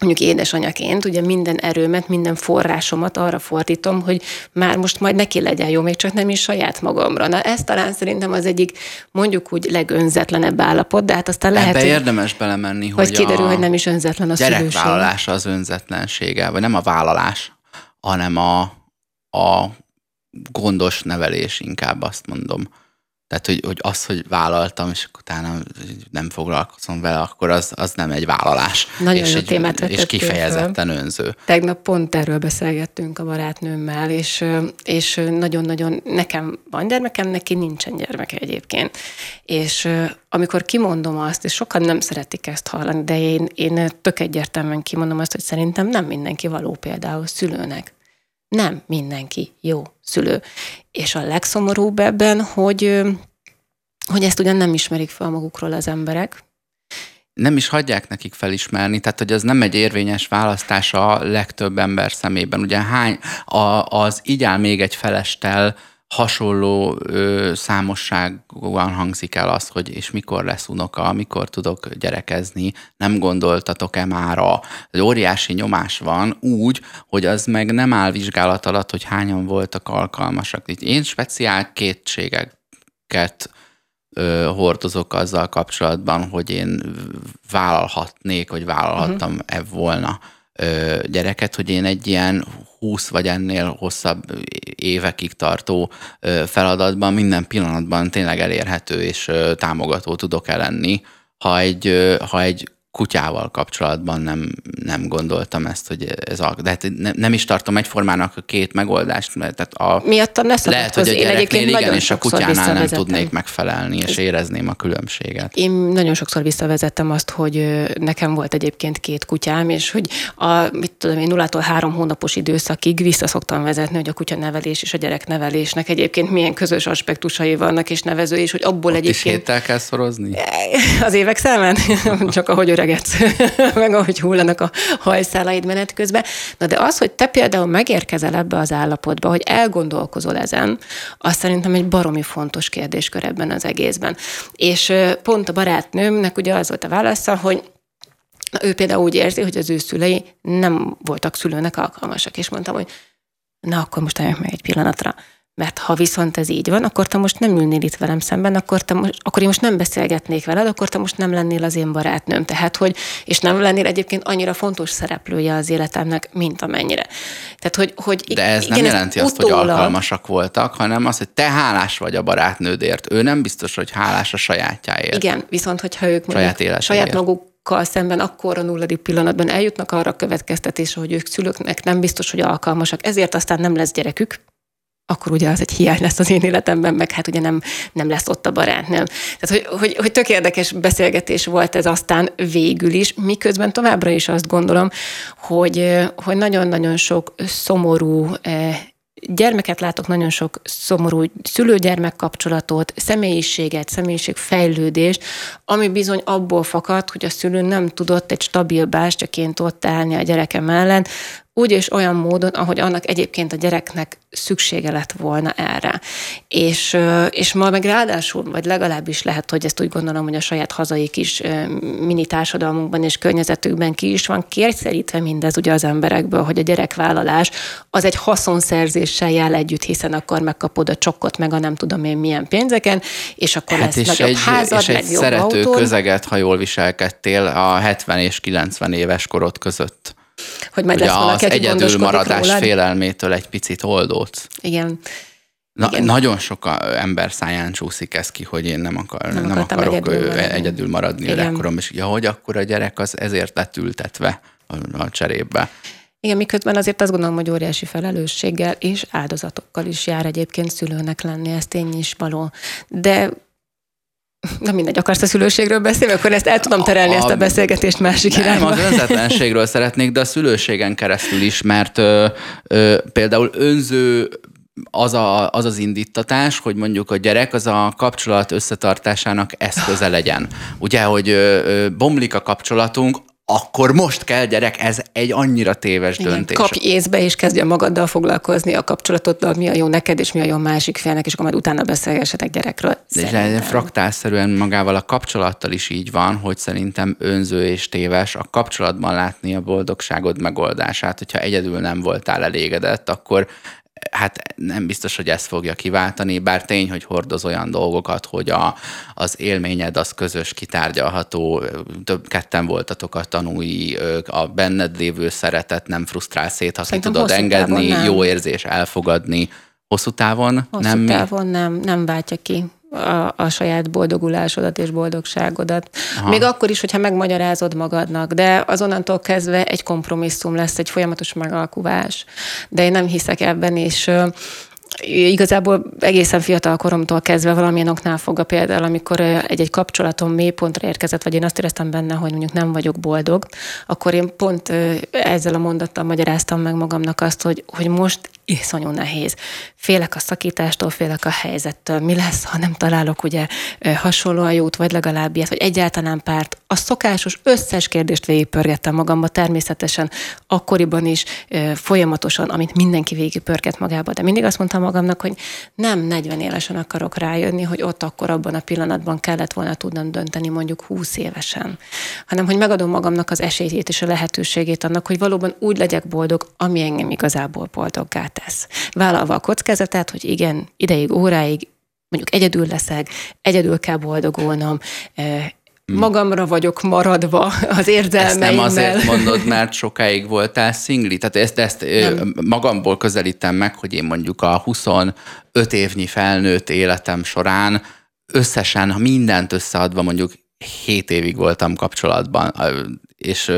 [SPEAKER 3] mondjuk édesanyaként ugye minden erőmet, minden forrásomat arra fordítom, hogy már most majd neki legyen jó, még csak nem is saját magamra. Na ez talán szerintem az egyik mondjuk úgy legönzetlenebb állapot, de hát aztán lehet,
[SPEAKER 2] Ebbe
[SPEAKER 3] hogy,
[SPEAKER 2] érdemes belemenni, hogy,
[SPEAKER 3] hogy kiderül, hogy nem is önzetlen a szülőség.
[SPEAKER 2] az önzetlensége, vagy nem a vállalás, hanem a, a gondos nevelés, inkább azt mondom. Tehát, hogy, hogy az, hogy vállaltam, és utána nem foglalkozom vele, akkor az, az nem egy vállalás.
[SPEAKER 3] Nagyon
[SPEAKER 2] és,
[SPEAKER 3] jó
[SPEAKER 2] egy,
[SPEAKER 3] témát
[SPEAKER 2] és kifejezetten önző.
[SPEAKER 3] Tegnap pont erről beszélgettünk a barátnőmmel, és, és nagyon-nagyon, nekem van gyermekem, neki nincsen gyermeke egyébként. És amikor kimondom azt, és sokan nem szeretik ezt hallani, de én, én tök egyértelműen kimondom azt, hogy szerintem nem mindenki való például szülőnek. Nem mindenki jó szülő. És a legszomorúbb ebben, hogy, hogy ezt ugyan nem ismerik fel magukról az emberek,
[SPEAKER 2] nem is hagyják nekik felismerni, tehát hogy ez nem egy érvényes választás a legtöbb ember szemében. Ugye hány, a, az így áll még egy felestel hasonló ö, számosságúan hangzik el az, hogy és mikor lesz unoka, mikor tudok gyerekezni, nem gondoltatok-e már a egy óriási nyomás van úgy, hogy az meg nem áll vizsgálat alatt, hogy hányan voltak alkalmasak. Én speciál kétségeket ö, hordozok azzal kapcsolatban, hogy én vállalhatnék, vagy vállalhattam-e volna gyereket, hogy én egy ilyen 20 vagy ennél hosszabb évekig tartó feladatban minden pillanatban tényleg elérhető és támogató tudok-e lenni, ha egy, ha egy kutyával kapcsolatban nem, nem gondoltam ezt, hogy ez a... De hát ne, nem is tartom egyformának a két megoldást, mert tehát a...
[SPEAKER 3] Miattam ne
[SPEAKER 2] Lehet, hogy a gyereknél igen, és a kutyánál nem tudnék megfelelni, és érezném a különbséget.
[SPEAKER 3] Én nagyon sokszor visszavezettem azt, hogy nekem volt egyébként két kutyám, és hogy a, mit tudom én, nullától három hónapos időszakig visszaszoktam vezetni, hogy a kutyanevelés és a gyereknevelésnek egyébként milyen közös aspektusai vannak, és nevező, és hogy abból
[SPEAKER 2] Ott is
[SPEAKER 3] egyébként
[SPEAKER 2] héttel kell szorozni?
[SPEAKER 3] az évek számán, csak ahogy öregedsz, meg ahogy hullanak a hajszálaid menet közben. Na de az, hogy te például megérkezel ebbe az állapotba, hogy elgondolkozol ezen, az szerintem egy baromi fontos kérdéskör ebben az egészben. És pont a barátnőmnek ugye az volt a válasza, hogy na, ő például úgy érzi, hogy az ő szülei nem voltak szülőnek alkalmasak, és mondtam, hogy na akkor most álljunk meg egy pillanatra. Mert ha viszont ez így van, akkor te most nem ülnél itt velem szemben, akkor, te most, akkor én most nem beszélgetnék veled, akkor te most nem lennél az én barátnőm. Tehát, hogy, és nem lennél egyébként annyira fontos szereplője az életemnek, mint amennyire. Tehát, hogy, hogy
[SPEAKER 2] De ez
[SPEAKER 3] igen,
[SPEAKER 2] nem jelenti azt, hogy
[SPEAKER 3] utólag-
[SPEAKER 2] alkalmasak voltak, hanem az, hogy te hálás vagy a barátnődért. Ő nem biztos, hogy hálás a sajátjáért.
[SPEAKER 3] Igen, viszont hogyha ők
[SPEAKER 2] Saját
[SPEAKER 3] mondjuk saját magukkal szemben akkor a nulladik pillanatban eljutnak arra a következtetésre, hogy ők szülőknek nem biztos, hogy alkalmasak, ezért aztán nem lesz gyerekük, akkor ugye az egy hiány lesz az én életemben, meg hát ugye nem, nem lesz ott a barátnőm. Tehát, hogy, hogy, hogy tök érdekes beszélgetés volt ez aztán végül is, miközben továbbra is azt gondolom, hogy, hogy nagyon-nagyon sok szomorú eh, gyermeket látok, nagyon sok szomorú szülő-gyermek kapcsolatot, személyiséget, személyiségfejlődést, ami bizony abból fakad, hogy a szülő nem tudott egy stabil bástyaként ott állni a gyereke mellett, úgy és olyan módon, ahogy annak egyébként a gyereknek szüksége lett volna erre. És, és ma meg ráadásul, vagy legalábbis lehet, hogy ezt úgy gondolom, hogy a saját hazai kis mini társadalmunkban és környezetükben ki is van kérszerítve mindez ugye az emberekből, hogy a gyerekvállalás az egy haszonszerzéssel jár együtt, hiszen akkor megkapod a csokkot, meg a nem tudom én milyen pénzeken, és akkor hát lesz és nagyobb egy, házad,
[SPEAKER 2] és egy szerető autón. közeget, ha jól viselkedtél a 70 és 90 éves korod között
[SPEAKER 3] hogy majd lesz valaki,
[SPEAKER 2] az egyedül maradás rólad. félelmétől egy picit oldódsz.
[SPEAKER 3] Igen.
[SPEAKER 2] Na, Igen. Nagyon sok ember száján csúszik ez ki, hogy én nem, akar, nem, nem akarok egyedül maradni, egyedül maradni gyerekkorom, és ja, hogy akkor a gyerek az ezért lett ültetve a, a cserébe.
[SPEAKER 3] Igen, miközben azért azt gondolom, hogy óriási felelősséggel és áldozatokkal is jár egyébként szülőnek lenni, ez tény is való. De Na mindegy, akarsz a szülőségről beszélni, akkor ezt el tudom terelni, a, ezt a beszélgetést másik
[SPEAKER 2] nem,
[SPEAKER 3] irányba.
[SPEAKER 2] az önzetlenségről szeretnék, de a szülőségen keresztül is, mert ö, ö, például önző az, a, az az indítatás, hogy mondjuk a gyerek az a kapcsolat összetartásának eszköze legyen. Ugye, hogy ö, ö, bomlik a kapcsolatunk, akkor most kell gyerek, ez egy annyira téves Igen, döntés.
[SPEAKER 3] Kapj észbe, és kezdje magaddal foglalkozni a kapcsolatoddal, mi a jó neked, és mi a jó másik félnek, és akkor majd utána beszélgessetek gyerekről.
[SPEAKER 2] De fraktálszerűen magával a kapcsolattal is így van, hogy szerintem önző és téves a kapcsolatban látni a boldogságod megoldását. Hogyha egyedül nem voltál elégedett, akkor hát nem biztos, hogy ezt fogja kiváltani, bár tény, hogy hordoz olyan dolgokat, hogy a, az élményed az közös, kitárgyalható, több ketten voltatok a tanúi, a benned lévő szeretet nem frusztrál szét, ha ki tudod engedni, jó érzés elfogadni. Hosszú távon
[SPEAKER 3] Hosszú nem távon nem, nem váltja ki a, a saját boldogulásodat és boldogságodat. Aha. Még akkor is, hogyha megmagyarázod magadnak, de azonnantól kezdve egy kompromisszum lesz, egy folyamatos megalkuvás. De én nem hiszek ebben, és igazából egészen fiatal koromtól kezdve valamilyen oknál fogva például, amikor egy-egy kapcsolatom mélypontra érkezett, vagy én azt éreztem benne, hogy mondjuk nem vagyok boldog, akkor én pont ezzel a mondattal magyaráztam meg magamnak azt, hogy, hogy most iszonyú nehéz. Félek a szakítástól, félek a helyzettől. Mi lesz, ha nem találok ugye hasonlóan jót, vagy legalább ilyet, vagy egyáltalán párt. A szokásos összes kérdést végigpörgettem magamba, természetesen akkoriban is folyamatosan, amit mindenki végigpörget magába, de mindig azt mondtam magamnak, hogy nem 40 évesen akarok rájönni, hogy ott akkor abban a pillanatban kellett volna tudnom dönteni mondjuk 20 évesen, hanem hogy megadom magamnak az esélyét és a lehetőségét annak, hogy valóban úgy legyek boldog, ami engem igazából boldoggá tesz. Vállalva a kockázatot, hogy igen, ideig, óráig mondjuk egyedül leszek, egyedül kell boldogulnom. Magamra vagyok maradva az érzelmeimmel. Ezt nem
[SPEAKER 2] azért mondod, mert sokáig voltál szingli? Tehát ezt, ezt nem. magamból közelítem meg, hogy én mondjuk a 25 évnyi felnőtt életem során összesen, ha mindent összeadva mondjuk 7 évig voltam kapcsolatban, és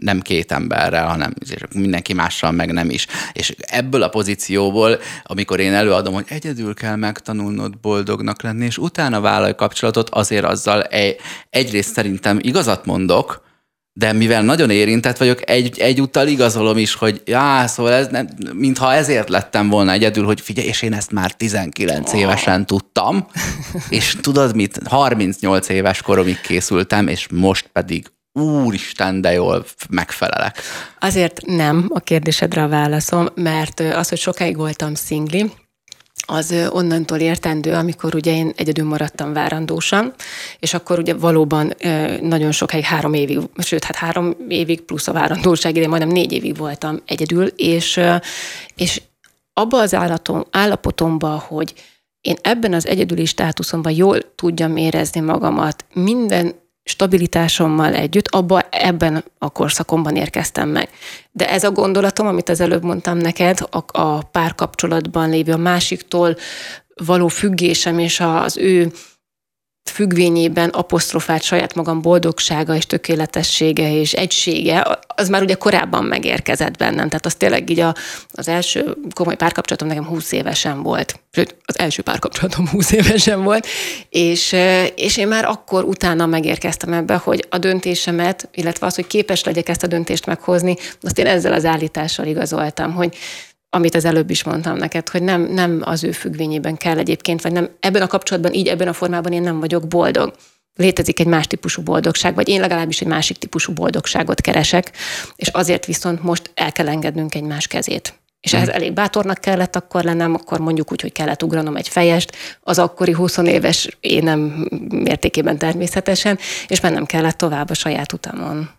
[SPEAKER 2] nem két emberrel, hanem mindenki mással meg nem is. És ebből a pozícióból, amikor én előadom, hogy egyedül kell megtanulnod boldognak lenni, és utána vállalj kapcsolatot, azért azzal egy, egyrészt szerintem igazat mondok, de mivel nagyon érintett vagyok, egy, egyúttal igazolom is, hogy já, szóval ez nem, mintha ezért lettem volna egyedül, hogy figyelj, és én ezt már 19 oh. évesen tudtam, és tudod mit, 38 éves koromig készültem, és most pedig úristen, de jól megfelelek.
[SPEAKER 3] Azért nem a kérdésedre a válaszom, mert az, hogy sokáig voltam szingli, az onnantól értendő, amikor ugye én egyedül maradtam várandósan, és akkor ugye valóban nagyon sokáig, három évig, sőt, hát három évig plusz a várandóság ide, majdnem négy évig voltam egyedül, és, és abba az állatom, állapotomba, hogy én ebben az egyedüli státuszomban jól tudjam érezni magamat, minden stabilitásommal együtt, abba, ebben a korszakomban érkeztem meg. De ez a gondolatom, amit az előbb mondtam neked, a, a párkapcsolatban lévő a másiktól való függésem és az ő függvényében apostrofált saját magam boldogsága és tökéletessége és egysége, az már ugye korábban megérkezett bennem. Tehát az tényleg így a, az első komoly párkapcsolatom nekem 20 évesen volt. Sőt, az első párkapcsolatom 20 évesen volt. És, és én már akkor utána megérkeztem ebbe, hogy a döntésemet, illetve az, hogy képes legyek ezt a döntést meghozni, azt én ezzel az állítással igazoltam, hogy amit az előbb is mondtam neked, hogy nem, nem az ő függvényében kell egyébként, vagy nem ebben a kapcsolatban, így ebben a formában én nem vagyok boldog. Létezik egy más típusú boldogság, vagy én legalábbis egy másik típusú boldogságot keresek, és azért viszont most el kell engednünk egymás kezét. És ehhez elég bátornak kellett akkor lennem, akkor mondjuk úgy, hogy kellett ugranom egy fejest, az akkori 20 éves énem mértékében természetesen, és mennem kellett tovább a saját utamon.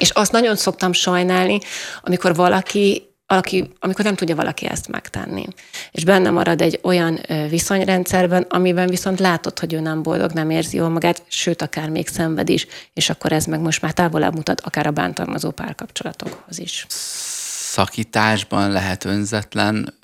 [SPEAKER 3] És azt nagyon szoktam sajnálni, amikor valaki valaki, amikor nem tudja valaki ezt megtenni. És benne marad egy olyan viszonyrendszerben, amiben viszont látod, hogy ő nem boldog, nem érzi jól magát, sőt, akár még szenved is, és akkor ez meg most már távolabb mutat akár a bántalmazó párkapcsolatokhoz is.
[SPEAKER 2] Szakításban lehet önzetlen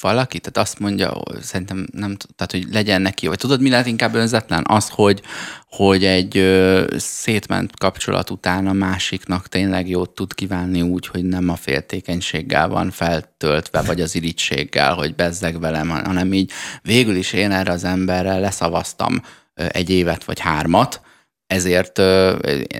[SPEAKER 2] valaki, tehát azt mondja, szerintem nem, tehát hogy legyen neki, vagy tudod, mi lehet inkább önzetlen? Az, hogy, hogy egy ö, szétment kapcsolat után a másiknak tényleg jót tud kívánni úgy, hogy nem a féltékenységgel van feltöltve, vagy az irítséggel, hogy bezzeg velem, hanem így végül is én erre az emberrel leszavaztam egy évet vagy hármat, ezért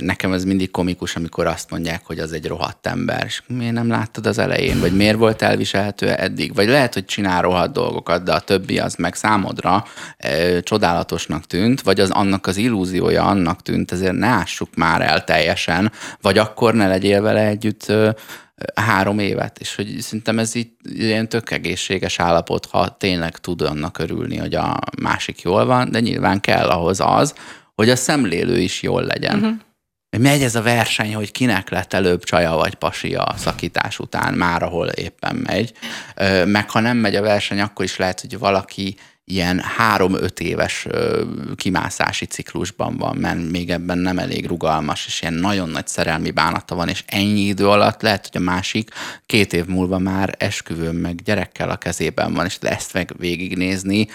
[SPEAKER 2] nekem ez mindig komikus, amikor azt mondják, hogy az egy rohadt ember, és miért nem láttad az elején, vagy miért volt elviselhető eddig, vagy lehet, hogy csinál rohadt dolgokat, de a többi az meg számodra e, csodálatosnak tűnt, vagy az annak az illúziója annak tűnt, ezért ne ássuk már el teljesen, vagy akkor ne legyél vele együtt e, három évet, és hogy szerintem ez így ilyen tök egészséges állapot, ha tényleg tud annak örülni, hogy a másik jól van, de nyilván kell ahhoz az, hogy a szemlélő is jól legyen. Uh-huh. Megy ez a verseny, hogy kinek lett előbb csaja vagy pasi a szakítás után, már ahol éppen megy. Meg ha nem megy a verseny, akkor is lehet, hogy valaki ilyen három-öt éves kimászási ciklusban van, mert még ebben nem elég rugalmas, és ilyen nagyon nagy szerelmi bánata van, és ennyi idő alatt lehet, hogy a másik két év múlva már esküvőn meg gyerekkel a kezében van, és ezt meg végignézni,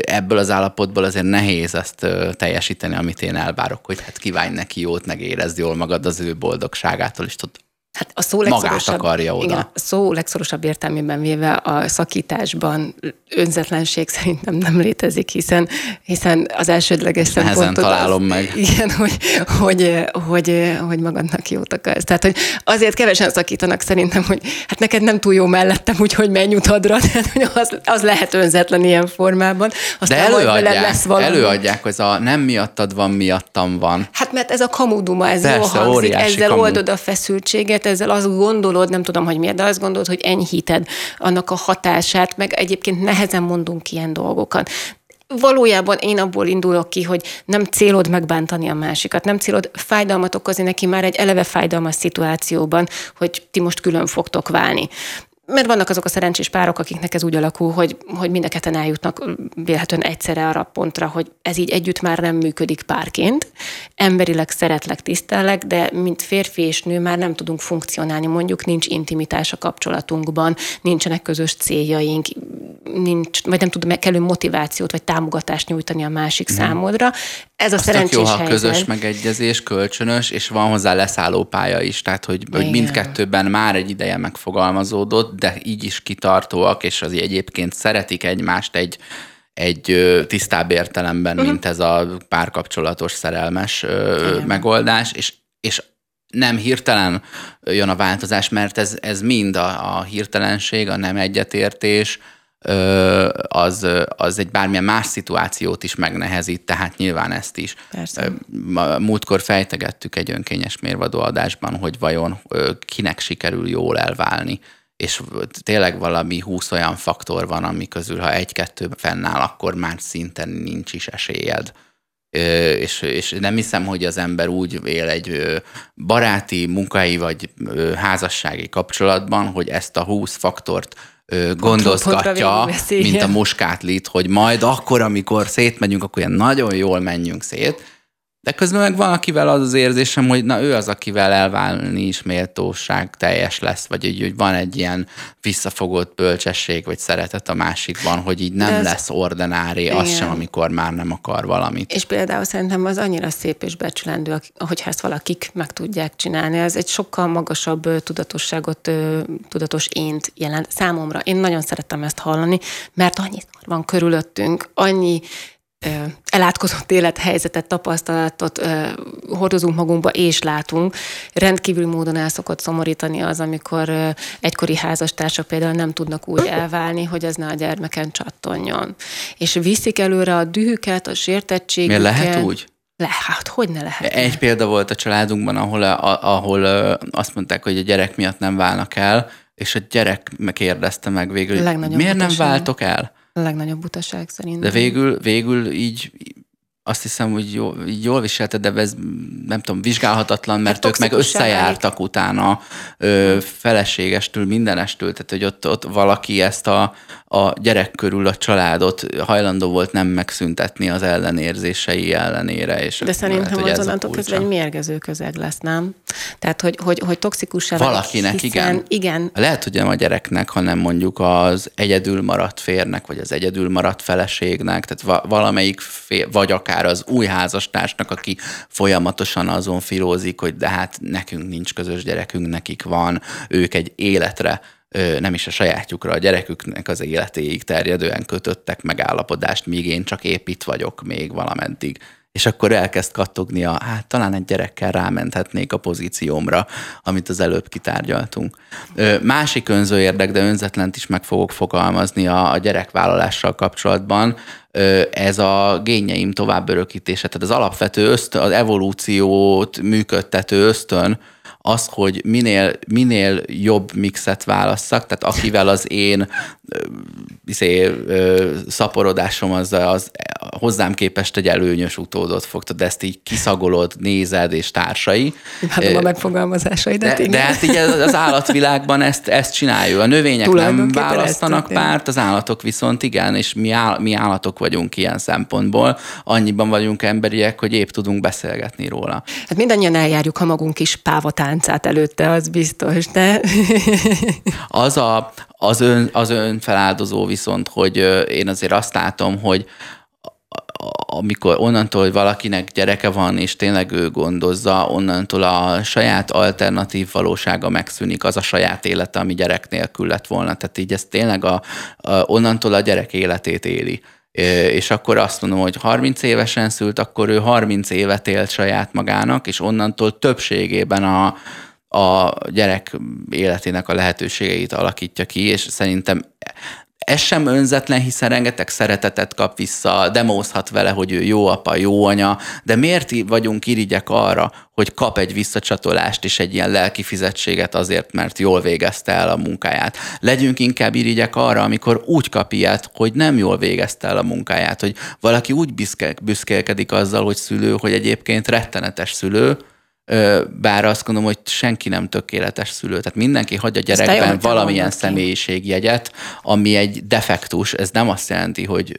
[SPEAKER 2] ebből az állapotból azért nehéz ezt teljesíteni, amit én elvárok, hogy hát kívánj neki jót, meg érezd jól magad az ő boldogságától, és tud
[SPEAKER 3] Hát a szó
[SPEAKER 2] legszorosabb, akarja oda. Igen,
[SPEAKER 3] a szó legszorosabb értelmében véve a szakításban önzetlenség szerintem nem létezik, hiszen, hiszen az elsődleges
[SPEAKER 2] szempontot találom az, meg.
[SPEAKER 3] Igen, hogy, hogy, hogy, hogy magadnak jót akarsz. Tehát, hogy azért kevesen szakítanak szerintem, hogy hát neked nem túl jó mellettem, úgyhogy menj utadra, tehát, hogy az, az lehet önzetlen ilyen formában.
[SPEAKER 2] Aztán De előadják, lesz valami. előadják, hogy a nem miattad van, miattam van.
[SPEAKER 3] Hát mert ez a kamuduma, ez Persze, jó hangzik, ezzel kamu. oldod a feszültséget, ezzel azt gondolod, nem tudom, hogy miért, de azt gondolod, hogy enyhíted annak a hatását, meg egyébként nehezen mondunk ilyen dolgokat. Valójában én abból indulok ki, hogy nem célod megbántani a másikat, nem célod fájdalmat okozni neki már egy eleve fájdalmas szituációban, hogy ti most külön fogtok válni mert vannak azok a szerencsés párok, akiknek ez úgy alakul, hogy, hogy mind a ketten eljutnak vélhetően egyszerre arra a pontra, hogy ez így együtt már nem működik párként. Emberileg szeretlek, tisztellek, de mint férfi és nő már nem tudunk funkcionálni, mondjuk nincs intimitás a kapcsolatunkban, nincsenek közös céljaink, nincs, vagy nem tud kellő motivációt vagy támogatást nyújtani a másik hmm. számodra. Ez a Azt szerencsés jó, ha helyzet.
[SPEAKER 2] közös megegyezés, kölcsönös, és van hozzá leszálló pálya is, tehát hogy, hogy mindkettőben már egy ideje megfogalmazódott, de így is kitartóak, és az egyébként szeretik egymást egy, egy tisztább értelemben, uh-huh. mint ez a párkapcsolatos szerelmes Igen. megoldás, és, és nem hirtelen jön a változás, mert ez, ez mind a, a hirtelenség, a nem egyetértés, az, az egy bármilyen más szituációt is megnehezít, tehát nyilván ezt is. Persze. Múltkor fejtegettük egy önkényes mérvadó adásban, hogy vajon kinek sikerül jól elválni és tényleg valami húsz olyan faktor van, ami közül, ha egy-kettő fennáll, akkor már szinten nincs is esélyed. És, és nem hiszem, hogy az ember úgy él egy baráti, munkai vagy házassági kapcsolatban, hogy ezt a húsz faktort gondozgatja, mint a muskátlit, hogy majd akkor, amikor szétmegyünk, akkor ilyen nagyon jól menjünk szét, de közben meg van, akivel az az érzésem, hogy na ő az, akivel elválni is méltóság teljes lesz, vagy hogy, hogy van egy ilyen visszafogott bölcsesség, vagy szeretet a másikban, hogy így nem ez, lesz ordinári, az sem, amikor már nem akar valamit.
[SPEAKER 3] És például szerintem az annyira szép és becsülendő, hogyha ezt valakik meg tudják csinálni. Ez egy sokkal magasabb tudatosságot, tudatos ént jelent számomra. Én nagyon szeretem ezt hallani, mert annyi van körülöttünk, annyi elátkozott élethelyzetet, tapasztalatot hordozunk magunkba és látunk. Rendkívül módon el szokott szomorítani az, amikor egykori házastársak például nem tudnak úgy elválni, hogy az ne a gyermeken csattonjon. És viszik előre a dühüket, a sértettségüket.
[SPEAKER 2] Miért lehet úgy?
[SPEAKER 3] Lehet, hogy ne lehet.
[SPEAKER 2] Egy példa volt a családunkban, ahol, a, ahol azt mondták, hogy a gyerek miatt nem válnak el, és a gyerek megkérdezte meg végül, hogy miért nem váltok el?
[SPEAKER 3] Legnagyobb butaság szerintem.
[SPEAKER 2] De végül, végül így azt hiszem, hogy jól, jól viselte, de ez nem tudom, vizsgálhatatlan, mert hát ők meg összejártak utána ö, feleségestől, mindenestől, tehát hogy ott, ott valaki ezt a, a gyerek körül a családot hajlandó volt nem megszüntetni az ellenérzései ellenére. És
[SPEAKER 3] de szerintem lehet, az onnantól kezdve egy mérgező közeg lesz, nem? Tehát, hogy, hogy, hogy toxikus
[SPEAKER 2] Valakinek, hiszen, igen.
[SPEAKER 3] igen.
[SPEAKER 2] Lehet, hogy nem a gyereknek, hanem mondjuk az egyedül maradt férnek, vagy az egyedül maradt feleségnek, tehát valamelyik fél, vagy akár az új házastársnak, aki folyamatosan azon filózik, hogy de hát nekünk nincs közös gyerekünk, nekik van, ők egy életre nem is a sajátjukra, a gyereküknek az életéig terjedően kötöttek megállapodást, míg én csak épp itt vagyok még valameddig. És akkor elkezd kattognia, hát talán egy gyerekkel rámenthetnék a pozíciómra, amit az előbb kitárgyaltunk. Másik önző érdek, de önzetlent is meg fogok fogalmazni a, a gyerekvállalással kapcsolatban, ez a génjeim továbbörökítése, tehát az alapvető ösztön, az evolúciót működtető ösztön, az, hogy minél, minél jobb mixet válasszak, tehát akivel az én izé, szaporodásom az, az hozzám képest egy előnyös utódot fog, de ezt így kiszagolod, nézed és társai.
[SPEAKER 3] Hát a megfogalmazásaidat,
[SPEAKER 2] de, de hát így az állatvilágban ezt, ezt csináljuk. A növények nem választanak párt, az állatok viszont igen, és mi, áll, mi állatok vagyunk ilyen szempontból. Annyiban vagyunk emberiek, hogy épp tudunk beszélgetni róla.
[SPEAKER 3] Hát mindannyian eljárjuk, ha magunk is pávatáncát előtte, az biztos, de...
[SPEAKER 2] az, a, az, ön, az önfeláldozó viszont, hogy én azért azt látom, hogy amikor onnantól, hogy valakinek gyereke van, és tényleg ő gondozza, onnantól a saját alternatív valósága megszűnik, az a saját élete, ami gyerek nélkül lett volna. Tehát így ez tényleg a, a, onnantól a gyerek életét éli. És akkor azt mondom, hogy 30 évesen szült, akkor ő 30 évet élt saját magának, és onnantól többségében a, a gyerek életének a lehetőségeit alakítja ki, és szerintem ez sem önzetlen, hiszen rengeteg szeretetet kap vissza, demózhat vele, hogy ő jó apa, jó anya, de miért vagyunk irigyek arra, hogy kap egy visszacsatolást és egy ilyen lelki fizetséget azért, mert jól végezte el a munkáját. Legyünk inkább irigyek arra, amikor úgy kap ilyet, hogy nem jól végezte el a munkáját, hogy valaki úgy büszkélkedik azzal, hogy szülő, hogy egyébként rettenetes szülő, bár azt gondolom, hogy senki nem tökéletes szülő. Tehát mindenki hagy a gyerekben valamilyen személyiségjegyet, ami egy defektus. Ez nem azt jelenti, hogy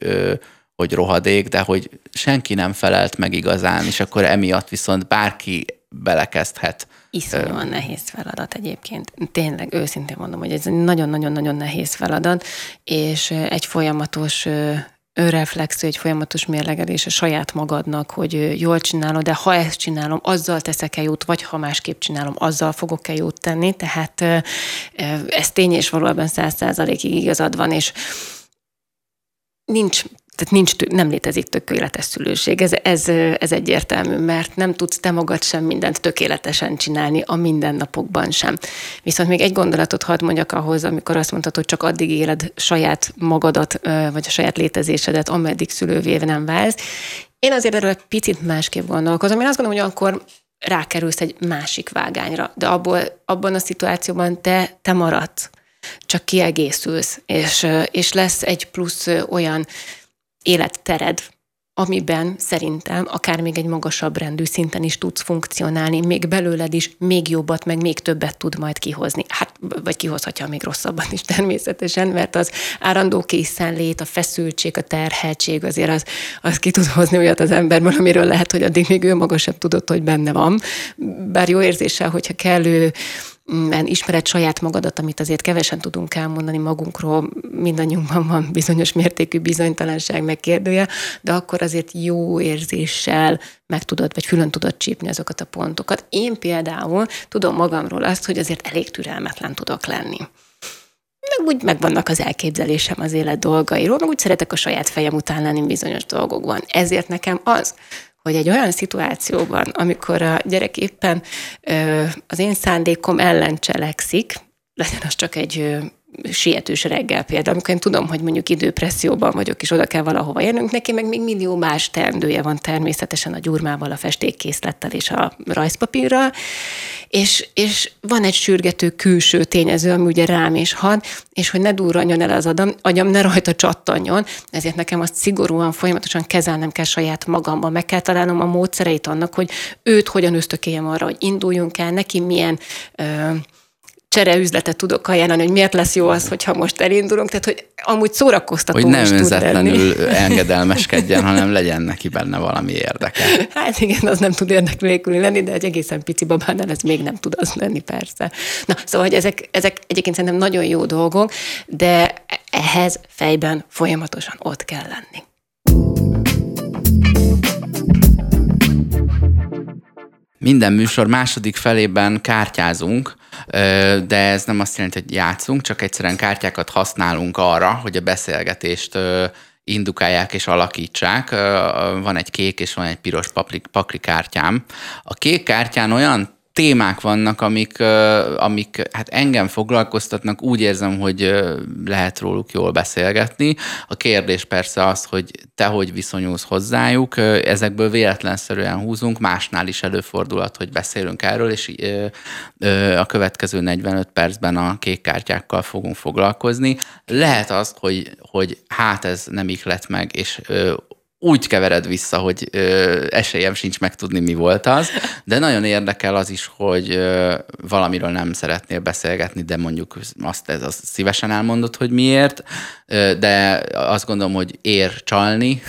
[SPEAKER 2] hogy rohadék, de hogy senki nem felelt meg igazán, és akkor emiatt viszont bárki belekezdhet.
[SPEAKER 3] Iszonyúan nehéz feladat egyébként. Tényleg, őszintén mondom, hogy ez egy nagyon-nagyon-nagyon nehéz feladat, és egy folyamatos önreflexő, egy folyamatos mérlegelés a saját magadnak, hogy jól csinálod, de ha ezt csinálom, azzal teszek-e jót, vagy ha másképp csinálom, azzal fogok-e jót tenni. Tehát ez tény és valóban száz százalékig igazad van, és nincs tehát nincs, nem létezik tökéletes szülőség. Ez, ez, ez egyértelmű, mert nem tudsz te magad sem mindent tökéletesen csinálni, a mindennapokban sem. Viszont még egy gondolatot hadd mondjak ahhoz, amikor azt mondtad, hogy csak addig éled saját magadat, vagy a saját létezésedet, ameddig szülővé nem válsz. Én azért erről egy picit másképp gondolkozom. Én azt gondolom, hogy akkor rákerülsz egy másik vágányra, de abból, abban a szituációban te, te maradsz csak kiegészülsz, és, és lesz egy plusz olyan élettered, amiben szerintem akár még egy magasabb rendű szinten is tudsz funkcionálni, még belőled is még jobbat, meg még többet tud majd kihozni. Hát, vagy kihozhatja még rosszabbat is természetesen, mert az állandó készenlét, a feszültség, a terheltség azért az, az ki tud hozni olyat az emberből, amiről lehet, hogy addig még ő maga sem tudott, hogy benne van. Bár jó érzéssel, hogyha kellő ismered saját magadat, amit azért kevesen tudunk elmondani magunkról, mindannyiunkban van bizonyos mértékű bizonytalanság megkérdője, de akkor azért jó érzéssel meg tudod, vagy fülön tudod csípni azokat a pontokat. Én például tudom magamról azt, hogy azért elég türelmetlen tudok lenni meg úgy megvannak az elképzelésem az élet dolgairól, meg úgy szeretek a saját fejem után lenni bizonyos dolgokban. Ezért nekem az, hogy egy olyan szituációban, amikor a gyerek éppen az én szándékom ellen cselekszik, legyen az csak egy sietős reggel például, amikor én tudom, hogy mondjuk időpresszióban vagyok, és oda kell valahova érnünk, neki meg még millió más teendője van természetesen a gyurmával, a festékkészlettel és a rajzpapírral, és, és van egy sürgető külső tényező, ami ugye rám is had, és hogy ne durranjon el az adam, agyam, ne rajta csattanjon, ezért nekem azt szigorúan, folyamatosan kezelnem kell saját magamban, meg kell találnom a módszereit annak, hogy őt hogyan ösztökéljem arra, hogy induljunk el, neki milyen ö, csereüzletet tudok ajánlani, hogy miért lesz jó az, hogyha most elindulunk, tehát hogy amúgy szórakoztató
[SPEAKER 2] Hogy nem önzetlenül engedelmeskedjen, hanem legyen neki benne valami érdeke.
[SPEAKER 3] Hát igen, az nem tud érdek nélkül lenni, de egy egészen pici babánál ez még nem tud az lenni, persze. Na, szóval, hogy ezek, ezek egyébként szerintem nagyon jó dolgok, de ehhez fejben folyamatosan ott kell lenni.
[SPEAKER 2] Minden műsor második felében kártyázunk, de ez nem azt jelenti, hogy játszunk, csak egyszerűen kártyákat használunk arra, hogy a beszélgetést indukálják és alakítsák. Van egy kék és van egy piros pakli kártyám. A kék kártyán olyan témák vannak, amik, amik hát engem foglalkoztatnak, úgy érzem, hogy lehet róluk jól beszélgetni. A kérdés persze az, hogy te hogy viszonyulsz hozzájuk, ezekből véletlenszerűen húzunk, másnál is előfordulhat, hogy beszélünk erről, és a következő 45 percben a kék kártyákkal fogunk foglalkozni. Lehet az, hogy, hogy hát ez nem ihlet meg, és úgy kevered vissza, hogy ö, esélyem sincs megtudni, mi volt az, de nagyon érdekel az is, hogy ö, valamiről nem szeretnél beszélgetni, de mondjuk azt ez az szívesen elmondod, hogy miért, ö, de azt gondolom, hogy ér csalni,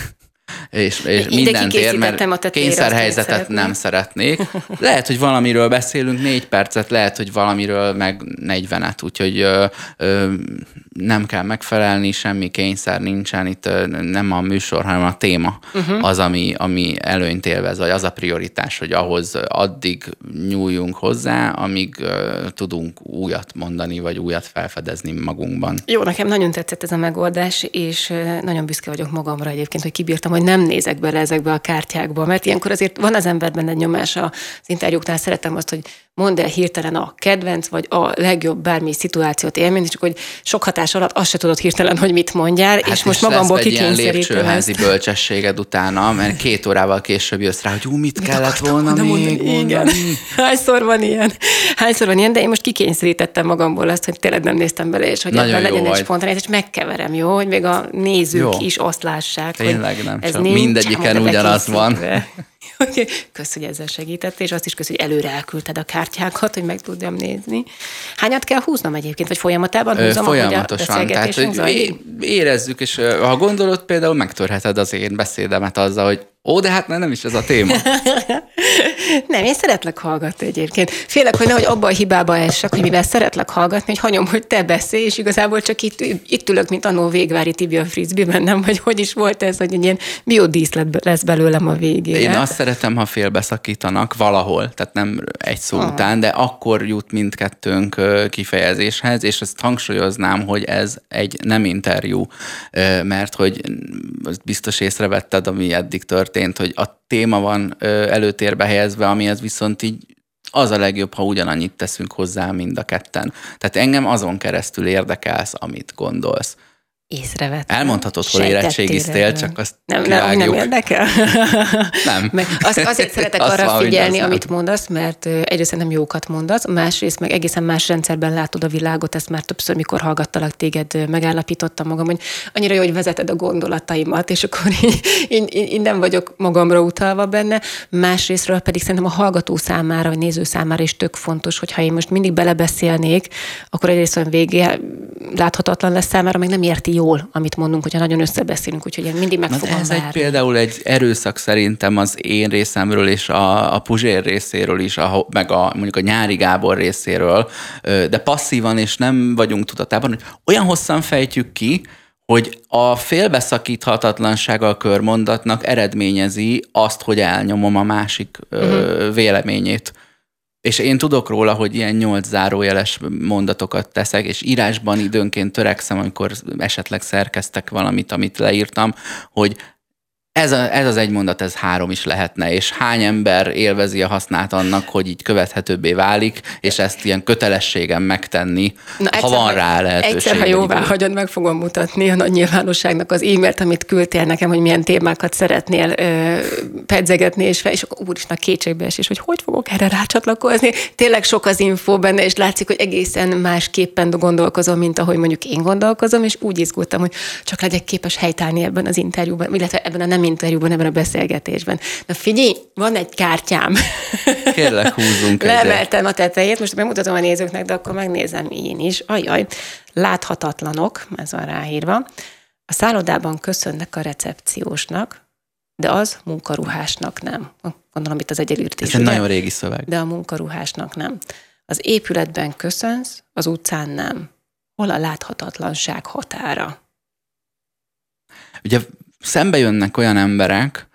[SPEAKER 2] és, és mindent ér, mert kényszerhelyzetet nem szeretnék. Lehet, hogy valamiről beszélünk négy percet, lehet, hogy valamiről meg negyvenet, úgyhogy ö, ö, nem kell megfelelni, semmi kényszer nincsen, itt nem a műsor, hanem a téma uh-huh. az, ami, ami előnyt élvez, vagy az a prioritás, hogy ahhoz addig nyúljunk hozzá, amíg uh, tudunk újat mondani, vagy újat felfedezni magunkban.
[SPEAKER 3] Jó, nekem nagyon tetszett ez a megoldás, és nagyon büszke vagyok magamra egyébként, hogy kibírtam, hogy nem nézek bele ezekbe a kártyákba, mert ilyenkor azért van az emberben egy nyomás az interjúknál, szeretem azt, hogy mondd el hirtelen a kedvenc, vagy a legjobb bármi szituációt élmény, csak hogy sok hatás alatt azt se tudod hirtelen, hogy mit mondjál, hát és most magamból kikényszerítem
[SPEAKER 2] ezt. bölcsességed utána, mert két órával később jössz rá, hogy ú, mit kellett volna még mondani. Igen.
[SPEAKER 3] Hányszor van ilyen? Hányszor van ilyen, de én most kikényszerítettem magamból azt, hogy tényleg nem néztem bele, és hogy Nagyon ebben legyen egy spontán, és megkeverem, jó, hogy még a nézők jó. is azt lássák,
[SPEAKER 2] Tényleg hogy nem ez. Nincs, Mindegyiken ugyanaz van.
[SPEAKER 3] Kösz, hogy ezzel segített, és azt is kösz, hogy előre elküldted a kártyákat, hogy meg tudjam nézni. Hányat kell húznom egyébként, vagy folyamatában húzom,
[SPEAKER 2] Folyamatosan, tehát hogy érezzük, és ha gondolod, például megtörheted az én beszédemet azzal, hogy Ó, de hát nem is ez a téma.
[SPEAKER 3] nem, én szeretlek hallgatni egyébként. Félek, hogy nehogy abba a hibába essek, hogy mivel szeretlek hallgatni, hogy hagyom, hogy te beszélj, és igazából csak itt, itt ülök, mint annó végvári Tibia Frisbee nem, vagy hogy is volt ez, hogy egy ilyen biodíszlet lesz belőlem a végére.
[SPEAKER 2] Én azt szeretem, ha félbeszakítanak valahol, tehát nem egy szó ah. után, de akkor jut mindkettőnk kifejezéshez, és ezt hangsúlyoznám, hogy ez egy nem interjú, mert hogy biztos észrevetted, ami eddig történt, történt, hogy a téma van előtérbe helyezve, amihez viszont így az a legjobb, ha ugyanannyit teszünk hozzá mind a ketten. Tehát engem azon keresztül érdekelsz, amit gondolsz
[SPEAKER 3] észrevettem.
[SPEAKER 2] Elmondhatod, hol érettségiztél, csak azt
[SPEAKER 3] Nem, nem, nem érdekel?
[SPEAKER 2] nem.
[SPEAKER 3] Meg az, azért szeretek azt arra figyelni, amit nem. mondasz, mert egyrészt nem jókat mondasz, másrészt meg egészen más rendszerben látod a világot, ezt már többször, mikor hallgattalak téged, megállapítottam magam, hogy annyira jó, hogy vezeted a gondolataimat, és akkor így, így, így nem vagyok magamra utalva benne. Másrésztről pedig szerintem a hallgató számára, vagy néző számára is tök fontos, hogy ha én most mindig belebeszélnék, akkor egyrészt olyan végé láthatatlan lesz számára, meg nem érti jól, amit mondunk, hogyha nagyon összebeszélünk, úgyhogy én mindig meg fogom
[SPEAKER 2] Ez egy, például egy erőszak szerintem az én részemről és a, a Puzsér részéről is, a, meg a, mondjuk a Nyári Gábor részéről, de passzívan és nem vagyunk tudatában, hogy olyan hosszan fejtjük ki, hogy a félbeszakíthatatlansága a körmondatnak eredményezi azt, hogy elnyomom a másik uh-huh. véleményét. És én tudok róla, hogy ilyen nyolc zárójeles mondatokat teszek, és írásban időnként törekszem, amikor esetleg szerkeztek valamit, amit leírtam, hogy ez, a, ez az egy mondat, ez három is lehetne, és hány ember élvezi a hasznát annak, hogy így követhetőbbé válik, és ezt ilyen kötelességem megtenni, Na, egyszer, ha van rá lehetőség.
[SPEAKER 3] Egyszer, ha jóvá hagyod, meg fogom mutatni a nagy nyilvánosságnak az e-mailt, amit küldtél nekem, hogy milyen témákat szeretnél ö, pedzegetni, és, fel, és úristen a kétségbe és hogy hogy fogok erre rácsatlakozni. Tényleg sok az info benne, és látszik, hogy egészen másképpen gondolkozom, mint ahogy mondjuk én gondolkozom, és úgy izgultam, hogy csak legyek képes helytállni ebben az interjúban, illetve ebben a nem interjúban, ebben a beszélgetésben. Na figyelj, van egy kártyám.
[SPEAKER 2] Kérlek, húzzunk
[SPEAKER 3] Leemeltem a tetejét, most megmutatom a nézőknek, de akkor megnézem én is. Ajaj, láthatatlanok, ez van ráírva. A szállodában köszönnek a recepciósnak, de az munkaruhásnak nem. Gondolom itt az egyenlítés.
[SPEAKER 2] Ez egy nagyon régi szöveg.
[SPEAKER 3] De a munkaruhásnak nem. Az épületben köszönsz, az utcán nem. Hol a láthatatlanság határa?
[SPEAKER 2] Ugye szembe jönnek olyan emberek,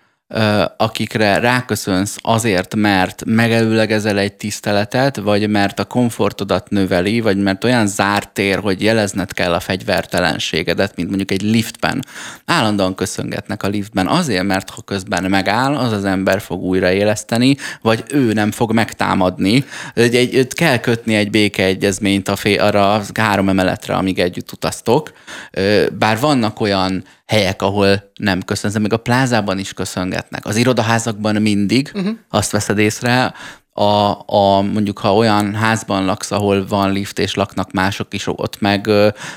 [SPEAKER 2] akikre ráköszönsz azért, mert megelőlegezel egy tiszteletet, vagy mert a komfortodat növeli, vagy mert olyan zárt tér, hogy jelezned kell a fegyvertelenségedet, mint mondjuk egy liftben. Állandóan köszöngetnek a liftben azért, mert ha közben megáll, az az ember fog újraéleszteni, vagy ő nem fog megtámadni. Egy, egy, kell kötni egy békeegyezményt a fél, arra a három emeletre, amíg együtt utaztok. Bár vannak olyan helyek, ahol nem köszönsz, még a plázában is köszöngetnek. Az irodaházakban mindig, uh-huh. azt veszed észre, a, a, mondjuk ha olyan házban laksz, ahol van lift és laknak mások is, ott meg,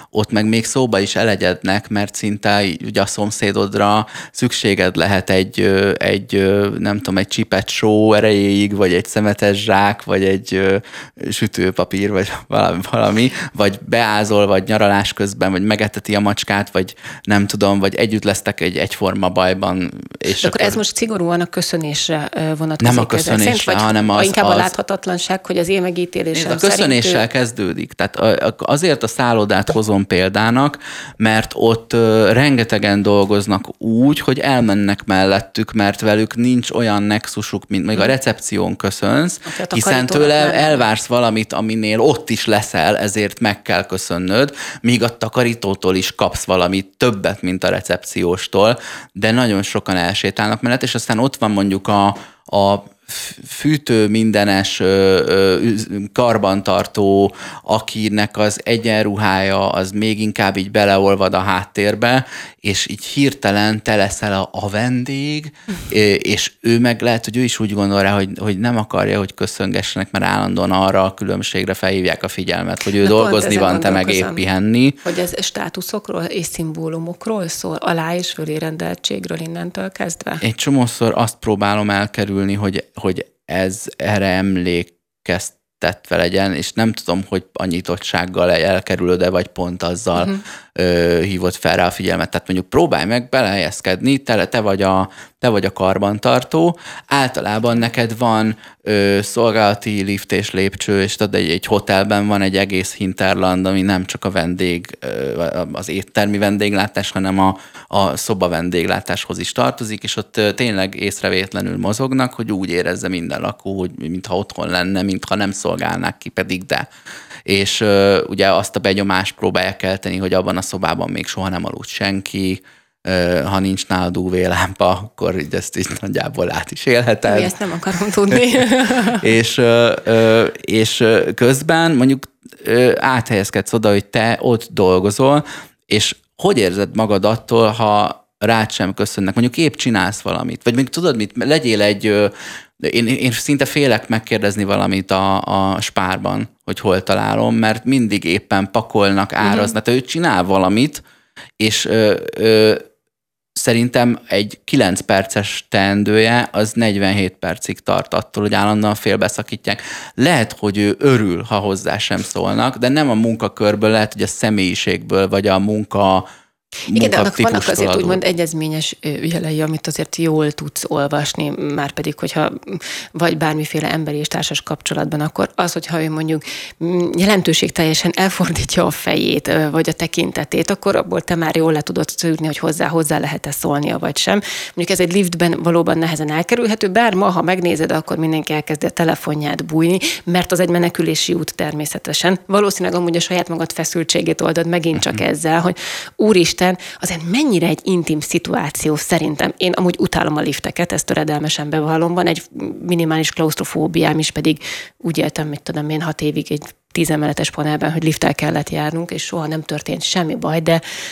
[SPEAKER 2] ott meg még szóba is elegyednek, mert szinte ugye a szomszédodra szükséged lehet egy, egy nem tudom, egy csipet só erejéig, vagy egy szemetes zsák, vagy egy sütőpapír, vagy valami, valami, vagy beázol, vagy nyaralás közben, vagy megeteti a macskát, vagy nem tudom, vagy együtt lesztek egy egyforma bajban.
[SPEAKER 3] És akkor, akkor ez most szigorúan a köszönésre vonatkozik?
[SPEAKER 2] Nem a köszönésre, hanem az,
[SPEAKER 3] inkább az, a láthatatlanság, hogy az én megítélésem
[SPEAKER 2] A köszönéssel szerint... kezdődik. Tehát azért a szállodát hozom példának, mert ott rengetegen dolgoznak úgy, hogy elmennek mellettük, mert velük nincs olyan nexusuk, mint még a hm. recepción köszönsz, a hiszen tőle elvársz valamit, aminél ott is leszel, ezért meg kell köszönnöd, míg a takarítótól is kapsz valamit többet, mint a recepcióstól, de nagyon sokan elsétálnak mellett, és aztán ott van mondjuk a, a fűtő mindenes karbantartó, akinek az egyenruhája az még inkább így beleolvad a háttérbe, és így hirtelen te leszel a, a vendég, és ő meg lehet, hogy ő is úgy gondol rá, hogy, hogy nem akarja, hogy köszöngessenek, mert állandóan arra a különbségre felhívják a figyelmet, hogy ő Na dolgozni van, te meg épp pihenni.
[SPEAKER 3] Hogy ez státuszokról és szimbólumokról szól, alá és fölé rendeltségről innentől kezdve?
[SPEAKER 2] Egy csomószor azt próbálom elkerülni, hogy, hogy ez erre emlékezt tetve legyen, és nem tudom, hogy a nyitottsággal elkerülöd-e, vagy pont azzal uh-huh. Hívott fel rá a figyelmet. Tehát mondjuk próbálj meg belehelyezkedni, te, te vagy a te vagy a karbantartó, általában neked van ö, szolgálati lift és lépcső, és tudod, egy, egy hotelben van egy egész hinterland, ami nem csak a vendég, az éttermi vendéglátás, hanem a, a szoba vendéglátáshoz is tartozik, és ott tényleg észrevétlenül mozognak, hogy úgy érezze minden lakó, hogy mintha otthon lenne, mintha nem szolgálnák ki, pedig de és ugye azt a benyomást próbálják kelteni, hogy abban a szobában még soha nem aludt senki, ha nincs nálad UV lámpa, akkor így ezt is nagyjából át is élheted.
[SPEAKER 3] Mi ezt nem akarom tudni.
[SPEAKER 2] és, és közben mondjuk áthelyezkedsz oda, hogy te ott dolgozol, és hogy érzed magad attól, ha rád sem köszönnek, mondjuk épp csinálsz valamit, vagy még tudod mit, legyél egy, én, én szinte félek megkérdezni valamit a, a spárban, hogy hol találom, mert mindig éppen pakolnak, áraznak, uh-huh. ő csinál valamit, és ö, ö, szerintem egy 9 perces teendője az 47 percig tart attól, hogy állandóan félbeszakítják. Lehet, hogy ő örül, ha hozzá sem szólnak, de nem a munkakörből, lehet, hogy a személyiségből, vagy a munka
[SPEAKER 3] igen, de annak vannak azért adó. úgymond egyezményes jelei, amit azért jól tudsz olvasni, már pedig, hogyha vagy bármiféle emberi és társas kapcsolatban, akkor az, hogyha ő mondjuk jelentőség teljesen elfordítja a fejét, vagy a tekintetét, akkor abból te már jól le tudod szűrni, hogy hozzá, hozzá lehet-e szólnia, vagy sem. Mondjuk ez egy liftben valóban nehezen elkerülhető, bár ma, ha megnézed, akkor mindenki elkezdi a telefonját bújni, mert az egy menekülési út természetesen. Valószínűleg amúgy a saját magad feszültségét oldod megint csak uh-huh. ezzel, hogy úristen, Isten, azért mennyire egy intim szituáció szerintem. Én amúgy utálom a lifteket, ezt töredelmesen bevallom. Van egy minimális klaustrofóbiám is, pedig úgy éltem, mit tudom én, hat évig egy tízemeletes panelben, hogy lifttel kellett járnunk, és soha nem történt semmi baj, de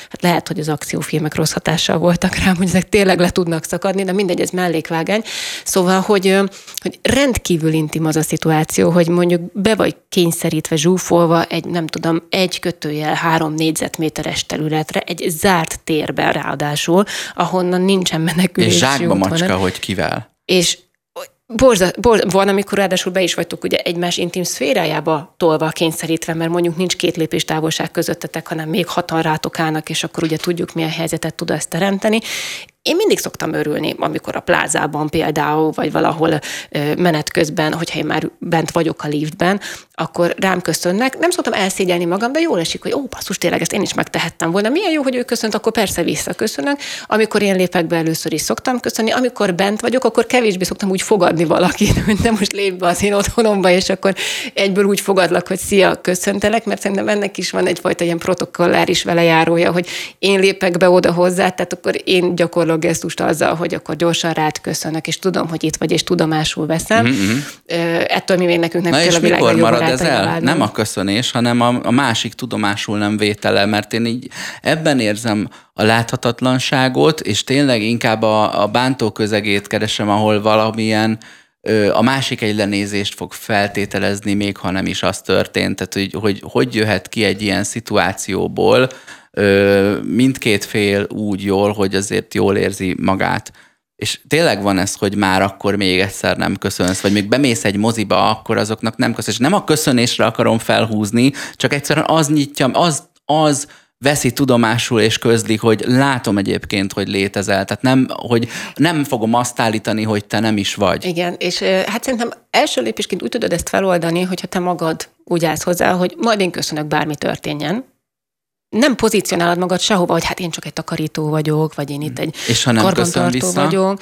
[SPEAKER 3] hát lehet, hogy az akciófilmek rossz hatással voltak rám, hogy ezek tényleg le tudnak szakadni, de mindegy, ez mellékvágány. Szóval, hogy, hogy rendkívül intim az a szituáció, hogy mondjuk be vagy kényszerítve, zsúfolva egy, nem tudom, egy kötőjel három négyzetméteres területre, egy zárt térben ráadásul, ahonnan nincsen menekülési
[SPEAKER 2] És zsákba macska, hanem, hogy kivel.
[SPEAKER 3] És Borza, bor, van, amikor ráadásul be is vagytok ugye egymás intim szférájába tolva, kényszerítve, mert mondjuk nincs két lépés távolság közöttetek, hanem még hatan rátok állnak, és akkor ugye tudjuk, milyen helyzetet tud ezt teremteni. Én mindig szoktam örülni, amikor a plázában például, vagy valahol menet közben, hogyha én már bent vagyok a liftben, akkor rám köszönnek. Nem szoktam elszégyelni magam, de jól esik, hogy ó, basszus, tényleg ezt én is megtehettem volna. Milyen jó, hogy ő köszönt, akkor persze visszaköszönök. Amikor én lépek be, először is szoktam köszönni. Amikor bent vagyok, akkor kevésbé szoktam úgy fogadni valakit, hogy nem most lép be az én otthonomba, és akkor egyből úgy fogadlak, hogy szia, köszöntelek, mert szerintem ennek is van egyfajta ilyen protokolláris velejárója, hogy én lépek be oda hozzá, tehát akkor én gyakorlatilag a gesztust azzal, hogy akkor gyorsan rád köszönök, és tudom, hogy itt vagy, és tudomásul veszem. Mm-hmm. Ettől mi még nekünk nem
[SPEAKER 2] Na kell a világ el? Nem a köszönés, hanem a, a másik tudomásul nem vétele, mert én így ebben érzem a láthatatlanságot, és tényleg inkább a, a bántó közegét keresem, ahol valamilyen a másik egy lenézést fog feltételezni, még ha nem is az történt. Tehát, hogy, hogy hogy jöhet ki egy ilyen szituációból, mindkét fél úgy jól, hogy azért jól érzi magát. És tényleg van ez, hogy már akkor még egyszer nem köszönsz, vagy még bemész egy moziba, akkor azoknak nem köszönsz. Nem a köszönésre akarom felhúzni, csak egyszerűen az nyitja, az, az veszi tudomásul és közli, hogy látom egyébként, hogy létezel. Tehát nem, hogy nem fogom azt állítani, hogy te nem is vagy.
[SPEAKER 3] Igen, és hát szerintem első lépésként úgy tudod ezt feloldani, hogyha te magad úgy állsz hozzá, hogy majd én köszönök, bármi történjen, nem pozícionálod magad sehova, hogy hát én csak egy takarító vagyok, vagy én itt egy
[SPEAKER 2] És ha nem karbantartó vagyok.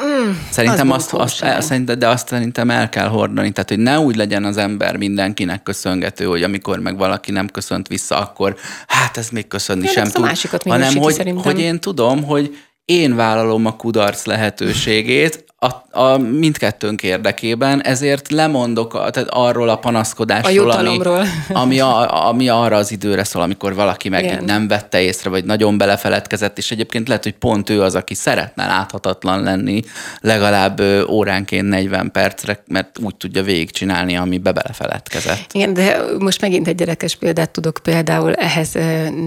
[SPEAKER 2] Mm, szerintem az azt, azt de azt szerintem el kell hordani, tehát hogy ne úgy legyen az ember mindenkinek köszöngető, hogy amikor meg valaki nem köszönt vissza, akkor hát ez még köszönni ja, sem tud, hanem hogy, szerintem. hogy én tudom, hogy én vállalom a kudarc lehetőségét, a, a mindkettőnk érdekében, ezért lemondok a, tehát arról a panaszkodásról, a ami, ami, a, ami arra az időre szól, amikor valaki meg Igen. nem vette észre, vagy nagyon belefeledkezett, és egyébként lehet, hogy pont ő az, aki szeretne láthatatlan lenni legalább óránként 40 percre, mert úgy tudja végigcsinálni, ami be belefeledkezett.
[SPEAKER 3] Igen, de most megint egy gyerekes példát tudok például ehhez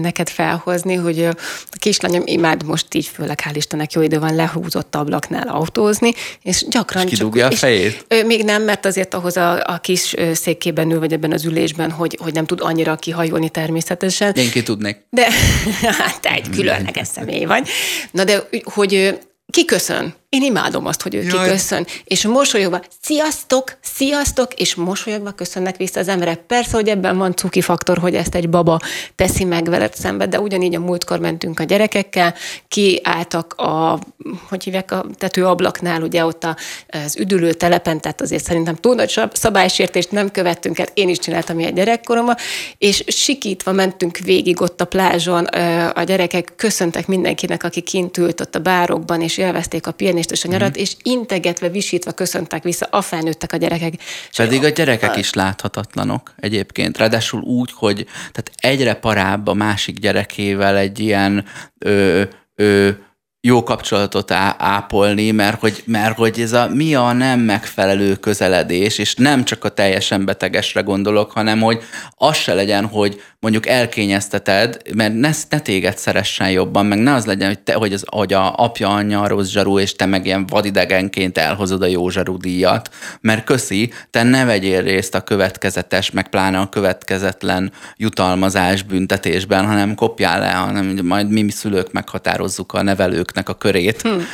[SPEAKER 3] neked felhozni, hogy a kislányom imád most így, főleg hál' Istennek jó idő van, lehúzott ablaknál autózni, és gyakran
[SPEAKER 2] és kidugja csak, a fejét?
[SPEAKER 3] És, még nem, mert azért ahhoz a, a kis székében ül, vagy ebben az ülésben, hogy, hogy nem tud annyira kihajolni természetesen.
[SPEAKER 2] Én ki tudnék.
[SPEAKER 3] De hát te egy különleges személy vagy. Na de, hogy ki köszön? Én imádom azt, hogy ő Jaj. kiköszön, és mosolyogva, sziasztok, sziasztok, és mosolyogva köszönnek vissza az emberek. Persze, hogy ebben van cuki faktor, hogy ezt egy baba teszi meg veled szembe, de ugyanígy a múltkor mentünk a gyerekekkel, kiálltak a, hogy hívják, a tetőablaknál, ugye ott az üdülő telepen, tehát azért szerintem túl nagy szabálysértést nem követtünk el, én is csináltam ilyen gyerekkoromban, és sikítva mentünk végig ott a plázson, a gyerekek köszöntek mindenkinek, aki kint ült ott a bárokban, és élvezték a pihenést, és a nyarat, mm. és integetve, visítva köszöntek vissza a felnőttek a gyerekek.
[SPEAKER 2] Pedig a gyerekek is láthatatlanok egyébként. Ráadásul úgy, hogy tehát egyre parább a másik gyerekével egy ilyen ö, ö, jó kapcsolatot ápolni, mert hogy, mert hogy ez a mi a nem megfelelő közeledés, és nem csak a teljesen betegesre gondolok, hanem hogy az se legyen, hogy mondjuk elkényezteted, mert ne, ne téged szeressen jobban, meg ne az legyen, hogy, te, hogy, az, hogy a apja, anyja rossz zsarú, és te meg ilyen vadidegenként elhozod a jó zsarú díjat, mert köszi, te ne vegyél részt a következetes, meg pláne a következetlen jutalmazás büntetésben, hanem kopjál le, hanem majd mi, mi szülők meghatározzuk a nevelőknek a körét. Hmm.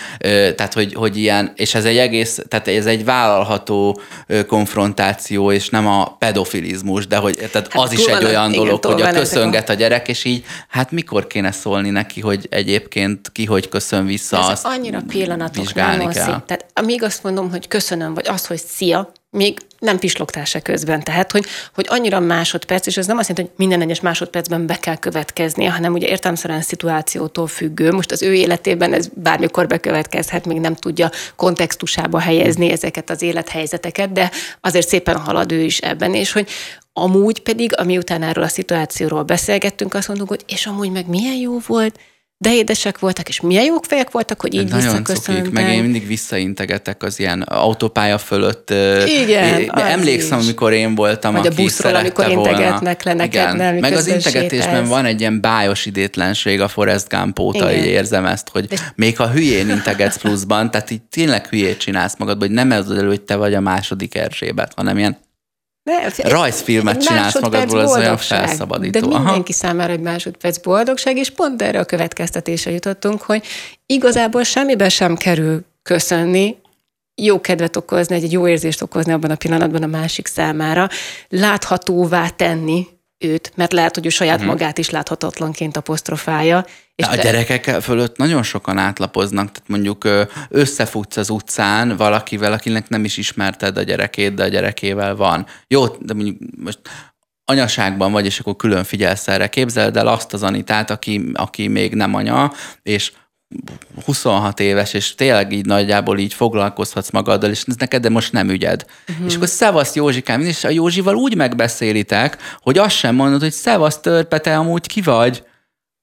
[SPEAKER 2] Tehát, hogy, hogy ilyen, és ez egy egész, tehát ez egy vállalható konfrontáció, és nem a pedofilizmus, de hogy tehát hát az is egy olyan igen, dolog, hogy a köszönget a gyerek, és így, hát mikor kéne szólni neki, hogy egyébként ki hogy köszön vissza,
[SPEAKER 3] ez
[SPEAKER 2] azt
[SPEAKER 3] annyira pillanatok nem kell. Tehát amíg azt mondom, hogy köszönöm, vagy az, hogy szia, még nem pislogtál közben. Tehát, hogy, hogy annyira másodperc, és ez nem azt jelenti, hogy minden egyes másodpercben be kell következnie, hanem ugye értelmszerűen szituációtól függő. Most az ő életében ez bármikor bekövetkezhet, még nem tudja kontextusába helyezni ezeket az élethelyzeteket, de azért szépen halad ő is ebben, és hogy amúgy pedig, ami után erről a szituációról beszélgettünk, azt mondjuk, hogy és amúgy meg milyen jó volt, de édesek voltak, és milyen jók fejek voltak, hogy így visszaköszöntem.
[SPEAKER 2] meg én mindig visszaintegetek az ilyen autópálya fölött.
[SPEAKER 3] Igen,
[SPEAKER 2] é, Emlékszem, is. amikor én voltam, Vagy
[SPEAKER 3] aki a buszról, amikor integetnek le neked,
[SPEAKER 2] nem, Meg az integetésben sétálsz. van egy ilyen bájos idétlenség a Forrest Gump óta, így érzem ezt, hogy de... még ha hülyén integetsz pluszban, tehát így tényleg hülyét csinálsz magad, hogy nem ez elő, hogy te vagy a második Erzsébet, hanem ilyen ne, Rajzfilmet csinálsz magadból, az olyan felszabadító.
[SPEAKER 3] De mindenki Aha. számára egy másodperc boldogság, és pont erre a következtetésre jutottunk, hogy igazából semmibe sem kerül köszönni, jó kedvet okozni, egy jó érzést okozni abban a pillanatban a másik számára, láthatóvá tenni őt, mert lehet, hogy ő saját uh-huh. magát is láthatatlanként apostrofálja.
[SPEAKER 2] És a te... gyerekek fölött nagyon sokan átlapoznak, tehát mondjuk összefutsz az utcán valakivel, akinek nem is ismerted a gyerekét, de a gyerekével van. Jó, de mondjuk most anyaságban vagy, és akkor külön figyelsz erre. Képzeld el azt az Anitát, aki, aki még nem anya, és 26 éves, és tényleg így nagyjából így foglalkozhatsz magaddal, és ez neked de most nem ügyed. Uh-huh. És akkor szevasz Józsikám, és a Józsival úgy megbeszélitek, hogy azt sem mondod, hogy szevasz törpe, te amúgy ki vagy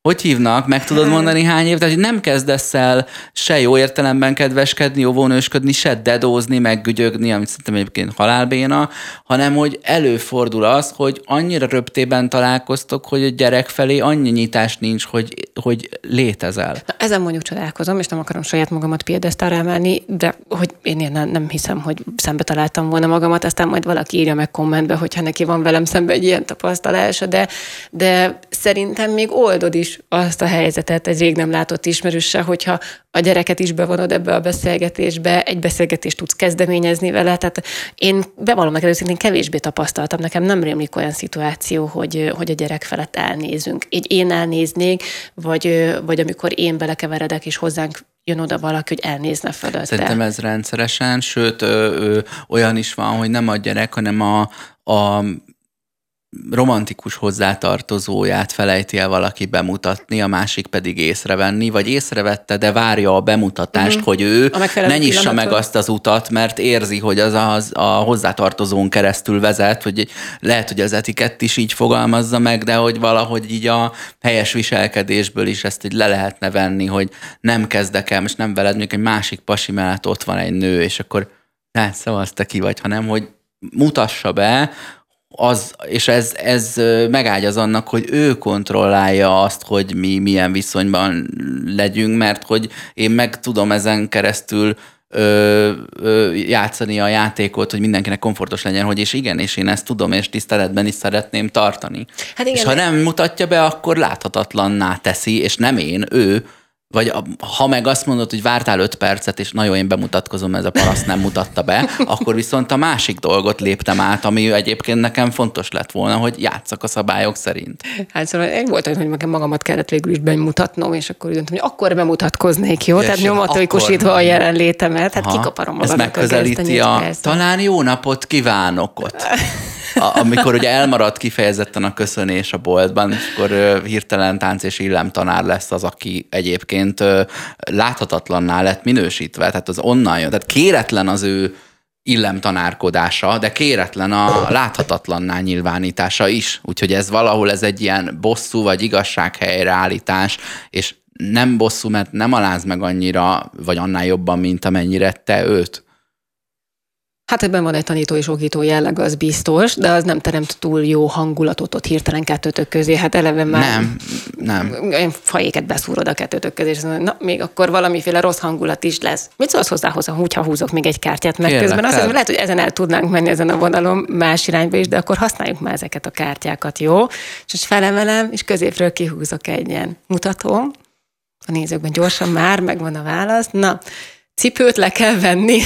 [SPEAKER 2] hogy hívnak, meg tudod mondani hány év, tehát nem kezdesz el se jó értelemben kedveskedni, óvónősködni, se dedózni, meg gügyögni, amit szerintem egyébként halálbéna, hanem hogy előfordul az, hogy annyira röptében találkoztok, hogy a gyerek felé annyi nyitás nincs, hogy, hogy létezel.
[SPEAKER 3] Na, ezen mondjuk csodálkozom, és nem akarom saját magamat piedesztára emelni, de hogy én nem, nem hiszem, hogy szembe találtam volna magamat, aztán majd valaki írja meg kommentbe, hogyha neki van velem szembe egy ilyen tapasztalása, de, de szerintem még oldod is azt a helyzetet egy rég nem látott ismerőse, hogyha a gyereket is bevonod ebbe a beszélgetésbe, egy beszélgetést tudsz kezdeményezni vele. Tehát én bevallom meg először, én kevésbé tapasztaltam, nekem nem rémlik olyan szituáció, hogy, hogy a gyerek felett elnézünk. Így én elnéznék, vagy, vagy amikor én belekeveredek, és hozzánk jön oda valaki, hogy elnézne fölötte.
[SPEAKER 2] Szerintem ez rendszeresen, sőt ö, ö, olyan is van, hogy nem a gyerek, hanem a, a romantikus hozzátartozóját felejti el valaki bemutatni, a másik pedig észrevenni, vagy észrevette, de várja a bemutatást, uh-huh. hogy ő ne nyissa meg azt az utat, mert érzi, hogy az a, a hozzátartozón keresztül vezet, hogy lehet, hogy az etikett is így fogalmazza meg, de hogy valahogy így a helyes viselkedésből is ezt így le lehetne venni, hogy nem kezdek el, most nem veled, mondjuk egy másik pasi mellett ott van egy nő, és akkor ne, szóval te ki vagy, hanem hogy mutassa be, az, és ez, ez megágyaz annak, hogy ő kontrollálja azt, hogy mi milyen viszonyban legyünk, mert hogy én meg tudom ezen keresztül ö, ö, játszani a játékot, hogy mindenkinek komfortos legyen, hogy és igen, és én ezt tudom, és tiszteletben is szeretném tartani. Hát igen, és ha nem mutatja be, akkor láthatatlanná teszi, és nem én, ő, vagy ha meg azt mondod, hogy vártál öt percet, és nagyon én bemutatkozom, ez a paraszt nem mutatta be, akkor viszont a másik dolgot léptem át, ami egyébként nekem fontos lett volna, hogy játszak a szabályok szerint.
[SPEAKER 3] Hát szóval én volt hogy nekem magamat kellett végül is bemutatnom, és akkor úgy hogy akkor bemutatkoznék, jó? Tehát nyomatóikosítva a jelenlétemet, hát kikaparom
[SPEAKER 2] magamat. Ez megközelíti a, a talán jó napot kívánokot. a, amikor ugye elmarad kifejezetten a köszönés a boltban, akkor uh, hirtelen tánc és illemtanár lesz az, aki egyébként uh, láthatatlanná lett minősítve, tehát az onnan jön. Tehát kéretlen az ő illemtanárkodása, de kéretlen a láthatatlanná nyilvánítása is. Úgyhogy ez valahol ez egy ilyen bosszú vagy igazsághelyreállítás, és nem bosszú, mert nem aláz meg annyira, vagy annál jobban, mint amennyire te őt?
[SPEAKER 3] Hát ebben van egy tanító és okító jelleg, az biztos, de az nem teremt túl jó hangulatot ott hirtelen kettőtök közé. Hát eleve már...
[SPEAKER 2] Nem, nem.
[SPEAKER 3] Olyan fajéket beszúrod a kettőtök közé, és mondod, na, még akkor valamiféle rossz hangulat is lesz. Mit szólsz hozzá, hozzá hogyha húzok még egy kártyát, meg Kérlek, közben azt hiszem, lehet, hogy ezen el tudnánk menni ezen a vonalon más irányba is, de akkor használjuk már ezeket a kártyákat, jó? És most felemelem, és középről kihúzok egy ilyen mutatom. A nézőkben gyorsan már megvan a válasz. Na, cipőt le kell venni.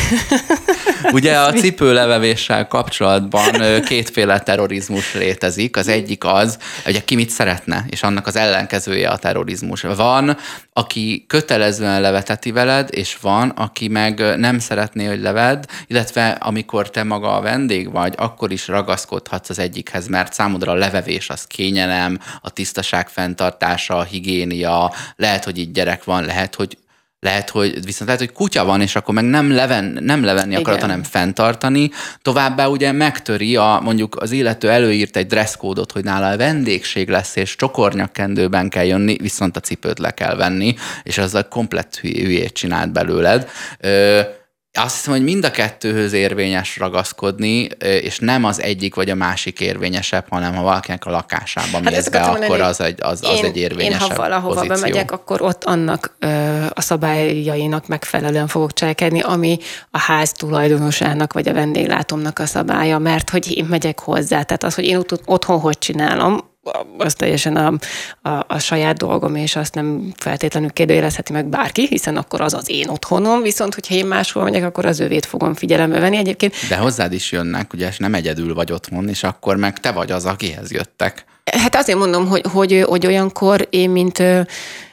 [SPEAKER 2] Ugye a cipőlevevéssel kapcsolatban kétféle terrorizmus létezik. Az egyik az, hogy ki mit szeretne, és annak az ellenkezője a terrorizmus. Van, aki kötelezően leveteti veled, és van, aki meg nem szeretné, hogy leved, illetve amikor te maga a vendég vagy, akkor is ragaszkodhatsz az egyikhez, mert számodra a levevés az kényelem, a tisztaság fenntartása, a higiénia, lehet, hogy itt gyerek van, lehet, hogy lehet, hogy viszont lehet, hogy kutya van, és akkor meg nem, leven, nem levenni Igen. akarod, hanem fenntartani. Továbbá ugye megtöri, a, mondjuk az illető előírt egy dresszkódot, hogy nála a vendégség lesz, és csokornyakkendőben kell jönni, viszont a cipőt le kell venni, és az a komplett hülyét csinált belőled. Ö, azt hiszem, hogy mind a kettőhöz érvényes ragaszkodni, és nem az egyik vagy a másik érvényesebb, hanem ha valakinek a lakásában hát mész be, akkor az egy, az, az
[SPEAKER 3] én,
[SPEAKER 2] egy érvényesebb
[SPEAKER 3] Én ha valahova pozíció. bemegyek, akkor ott annak ö, a szabályainak megfelelően fogok cselekedni, ami a ház tulajdonosának vagy a vendéglátomnak a szabálya, mert hogy én megyek hozzá. Tehát az, hogy én otthon hogy csinálom, az teljesen a, a, a saját dolgom, és azt nem feltétlenül kérdőjelezheti meg bárki, hiszen akkor az az én otthonom, viszont hogyha én máshol megyek, akkor az övét fogom figyelembe venni egyébként.
[SPEAKER 2] De hozzád is jönnek, ugye, és nem egyedül vagy otthon, és akkor meg te vagy az, akihez jöttek.
[SPEAKER 3] Hát azért mondom, hogy, hogy, hogy olyankor én, mint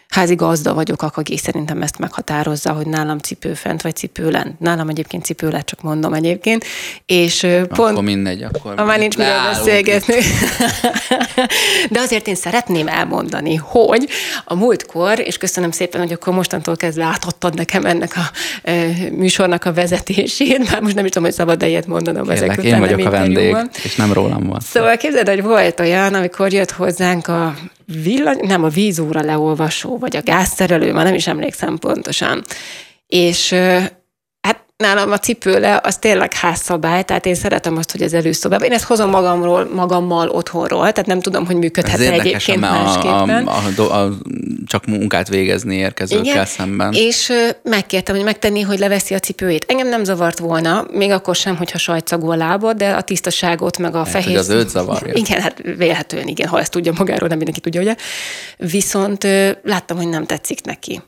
[SPEAKER 3] házi gazda vagyok, aki szerintem ezt meghatározza, hogy nálam cipő fent, vagy cipő lent. Nálam egyébként cipő lett, csak mondom egyébként. És
[SPEAKER 2] pont... Akkor mindegy, akkor...
[SPEAKER 3] Már nincs miről beszélgetni. De azért én szeretném elmondani, hogy a múltkor, és köszönöm szépen, hogy akkor mostantól kezdve átadtad nekem ennek a e, műsornak a vezetését, már most nem is tudom, hogy szabad ilyet mondanom
[SPEAKER 2] Kérlek, ezek én vagyok a vendég, és nem rólam van.
[SPEAKER 3] Szóval képzeld, hogy volt olyan, amikor jött hozzánk a villany, nem a vízóra leolvasó, vagy a gázszerelő, már nem is emlékszem pontosan. És nálam a cipőle az tényleg házszabály, tehát én szeretem azt, hogy az előszobában. Én ezt hozom magamról, magammal otthonról, tehát nem tudom, hogy működhet -e egyébként a, másképpen.
[SPEAKER 2] A, a, a, csak munkát végezni érkezőkkel Igen, szemben.
[SPEAKER 3] És megkértem, hogy megtenni, hogy leveszi a cipőjét. Engem nem zavart volna, még akkor sem, hogyha sajtszagú a lábad, de a tisztaságot, meg a hát, fehér...
[SPEAKER 2] az őt zavarja.
[SPEAKER 3] Igen, hát vélhetően igen, ha ezt tudja magáról, nem mindenki tudja, ugye. Viszont láttam, hogy nem tetszik neki.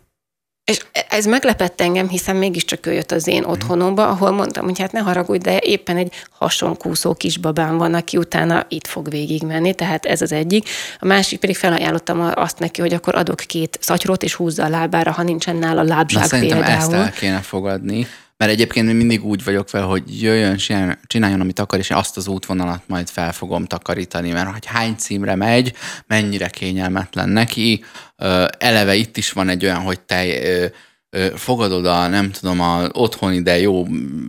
[SPEAKER 3] És ez meglepett engem, hiszen mégiscsak ő jött az én mhm. otthonomba, ahol mondtam, hogy hát ne haragudj, de éppen egy hasonkúszó kisbabám van, aki utána itt fog végigmenni, tehát ez az egyik. A másik pedig felajánlottam azt neki, hogy akkor adok két szatyrot, és húzza a lábára, ha nincsen nála lábzsák Na,
[SPEAKER 2] szerintem például. ezt el kéne fogadni, mert egyébként mindig úgy vagyok fel, hogy jöjjön, csináljon, amit akar, és azt az útvonalat majd fel fogom takarítani, mert hogy hány címre megy, mennyire kényelmetlen neki. Eleve itt is van egy olyan, hogy te fogadod a, nem tudom, a otthoni, de jó,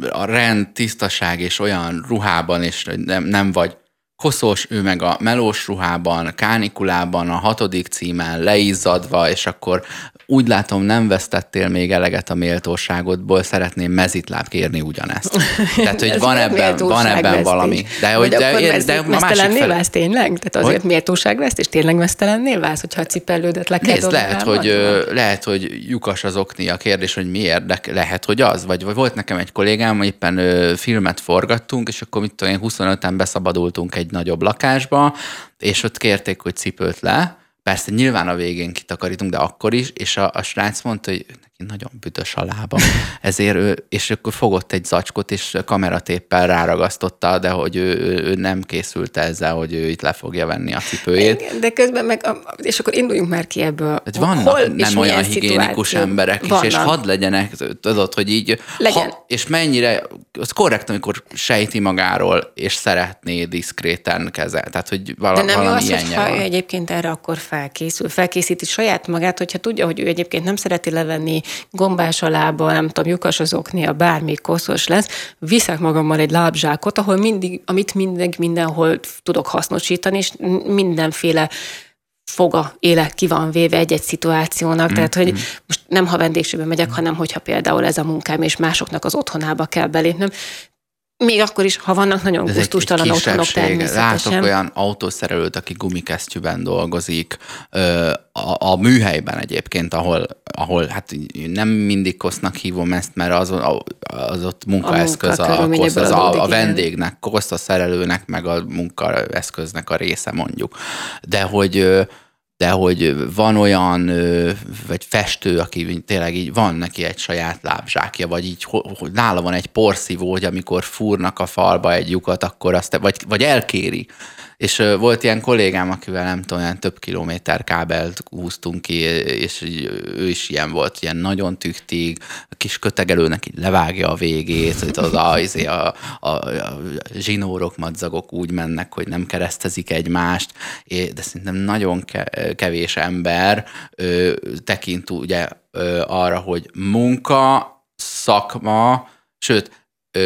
[SPEAKER 2] a rend, tisztaság és olyan ruhában, és nem, nem vagy koszos, ő meg a melós ruhában, kánikulában, a hatodik címen leizzadva, és akkor úgy látom, nem vesztettél még eleget a méltóságodból, szeretném mezitláb kérni ugyanezt. Tehát, hogy van ebben, van ebben valami.
[SPEAKER 3] De, hogy, de, de, de a másik fel... válsz tényleg? Tehát azért hogy? méltóságveszt, és tényleg mesztelennél válsz, hogyha a cipellődet le kell
[SPEAKER 2] Nézd, lehet, hogy, ö, lehet, hogy lyukas az okni a kérdés, hogy miért, de lehet, hogy az. Vagy, vagy volt nekem egy kollégám, éppen ö, filmet forgattunk, és akkor mit tudom én, 25-en beszabadultunk egy nagyobb lakásba, és ott kérték, hogy cipőt le, Persze nyilván a végén kitakarítunk, de akkor is, és a, a srác mondta, hogy nagyon büdös a lába. Ezért ő, és akkor fogott egy zacskot, és kameratéppel ráragasztotta, de hogy ő, ő nem készült ezzel, hogy ő itt le fogja venni a cipőjét.
[SPEAKER 3] Igen, de közben meg, és akkor induljunk már ki ebből.
[SPEAKER 2] Hát vannak Hol nem olyan higiénikus emberek vannak. is, és hadd legyenek, tudod, hogy így, Legyen. ha, és mennyire, az korrekt, amikor sejti magáról, és szeretné diszkréten kezel. Tehát, hogy vala, de nem valami az,
[SPEAKER 3] hogyha ő egyébként erre akkor felkészül, felkészíti saját magát, hogyha tudja, hogy ő egyébként nem szereti levenni gombás a lába, nem tudom, lyukas az oknia, bármi koszos lesz, viszek magammal egy lábzsákot, ahol mindig, amit mindig mindenhol tudok hasznosítani, és mindenféle foga éle ki van véve egy-egy szituációnak, tehát hogy most nem ha vendégségbe megyek, hanem hogyha például ez a munkám, és másoknak az otthonába kell belépnem, még akkor is, ha vannak nagyon
[SPEAKER 2] Ez egy
[SPEAKER 3] otthonok természetesen.
[SPEAKER 2] Látok olyan autószerelőt, aki gumikesztyűben dolgozik, a, a műhelyben egyébként, ahol, ahol hát nem mindig kosznak hívom ezt, mert az, a- az ott munkaeszköz, a, a,
[SPEAKER 3] munkakörülményekből
[SPEAKER 2] kosz, az a, a vendégnek, kosz a szerelőnek, meg a munkaeszköznek a része mondjuk. De hogy de hogy van olyan, vagy festő, aki tényleg így van neki egy saját lábzsákja, vagy így ho- ho- nála van egy porszívó, hogy amikor fúrnak a falba egy lyukat, akkor azt, vagy, vagy elkéri. És volt ilyen kollégám, akivel nem tudom, olyan több kilométer kábelt húztunk ki, és ő is ilyen volt, ilyen nagyon tüktig, a kis kötegelőnek így levágja a végét, hogy az a, izé, a, a, a zsinórok, madzagok úgy mennek, hogy nem keresztezik egymást, de szerintem nagyon ke- kevés ember ö, tekint ugye ö, arra, hogy munka, szakma, sőt,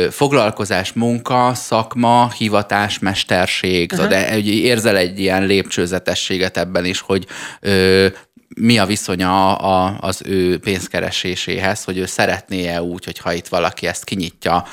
[SPEAKER 2] foglalkozás, munka, szakma, hivatás, mesterség, uh-huh. de egy, érzel egy ilyen lépcsőzetességet ebben is, hogy ö, mi a viszonya a, az ő pénzkereséséhez, hogy ő szeretné-e úgy, hogy ha itt valaki ezt kinyitja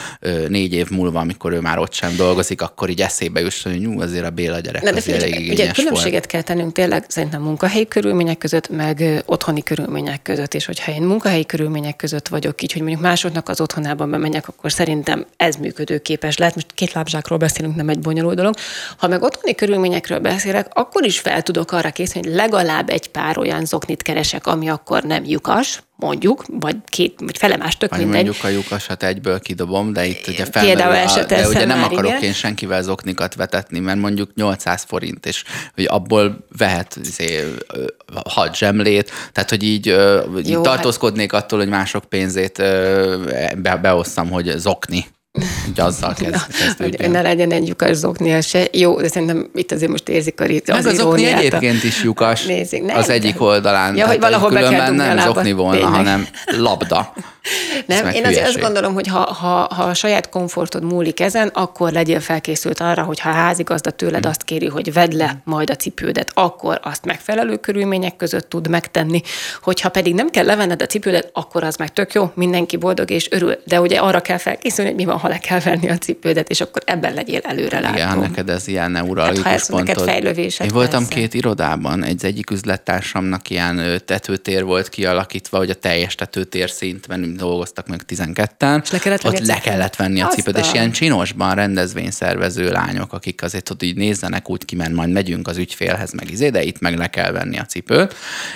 [SPEAKER 2] négy év múlva, amikor ő már ott sem dolgozik, akkor így eszébe jusson, hogy nyú, azért a Béla gyerek
[SPEAKER 3] Na, de
[SPEAKER 2] azért elég
[SPEAKER 3] ugye különbséget
[SPEAKER 2] volt.
[SPEAKER 3] kell tennünk tényleg szerintem munkahelyi körülmények között, meg otthoni körülmények között. És hogyha én munkahelyi körülmények között vagyok így, hogy mondjuk másoknak az otthonában bemegyek, akkor szerintem ez működőképes lehet. Most két lábzsákról beszélünk, nem egy bonyolult dolog. Ha meg otthoni körülményekről beszélek, akkor is fel tudok arra készülni, hogy legalább egy pár olyan zoknit keresek, ami akkor nem lyukas, mondjuk, vagy két, vagy felemás, tök
[SPEAKER 2] Vagy
[SPEAKER 3] mindegy.
[SPEAKER 2] mondjuk a lyukasat egyből kidobom, de itt ugye felmerül, a, de ugye nem akarok
[SPEAKER 3] igen.
[SPEAKER 2] én senkivel zoknikat vetetni, mert mondjuk 800 forint, és hogy abból vehet izé, hat zsemlét, tehát hogy így ö, így
[SPEAKER 3] Jó, hát-
[SPEAKER 2] tartózkodnék attól, hogy mások pénzét be, beosszam, hogy zokni. Úgy azzal kezd,
[SPEAKER 3] hogy
[SPEAKER 2] kezdődjön.
[SPEAKER 3] ne legyen egy lyukas zoknia se. Jó, de szerintem itt azért most érzik a ri-
[SPEAKER 2] Meg
[SPEAKER 3] az
[SPEAKER 2] az okni
[SPEAKER 3] iróniát.
[SPEAKER 2] egyébként is lyukas
[SPEAKER 3] Nézzük, nem,
[SPEAKER 2] az egyik oldalán.
[SPEAKER 3] Ja, hogy
[SPEAKER 2] Tehát,
[SPEAKER 3] valahol be kell
[SPEAKER 2] nem
[SPEAKER 3] lábat.
[SPEAKER 2] zokni volna,
[SPEAKER 3] Tényleg.
[SPEAKER 2] hanem labda. Ez
[SPEAKER 3] Nem, én azért azt gondolom, hogy ha, ha, ha a saját komfortod múlik ezen, akkor legyél felkészült arra, hogy ha a házigazda tőled azt kéri, hogy vedd le majd a cipődet, akkor azt megfelelő körülmények között tud megtenni. Hogyha pedig nem kell levenned a cipődet, akkor az meg tök jó, mindenki boldog és örül. De ugye arra kell felkészülni, hogy mi van, ha le kell venni a cipődet, és akkor ebben legyél előrelátó.
[SPEAKER 2] Igen, neked ez ilyen neuralgikus
[SPEAKER 3] Hát, ha neked
[SPEAKER 2] pontod.
[SPEAKER 3] fejlővésed,
[SPEAKER 2] Én voltam
[SPEAKER 3] persze.
[SPEAKER 2] két irodában, egy, egyik üzlettársamnak ilyen tetőtér volt kialakítva, hogy a teljes tetőtér szint, mert dolgoztak meg 12-en.
[SPEAKER 3] És le kellett
[SPEAKER 2] ott le kellett venni a cipőt, és ilyen csinosban rendezvényszervező lányok, akik azért ott így nézzenek úgy ki, mert majd megyünk az ügyfélhez, meg izé, de itt meg le kell venni a cipőt.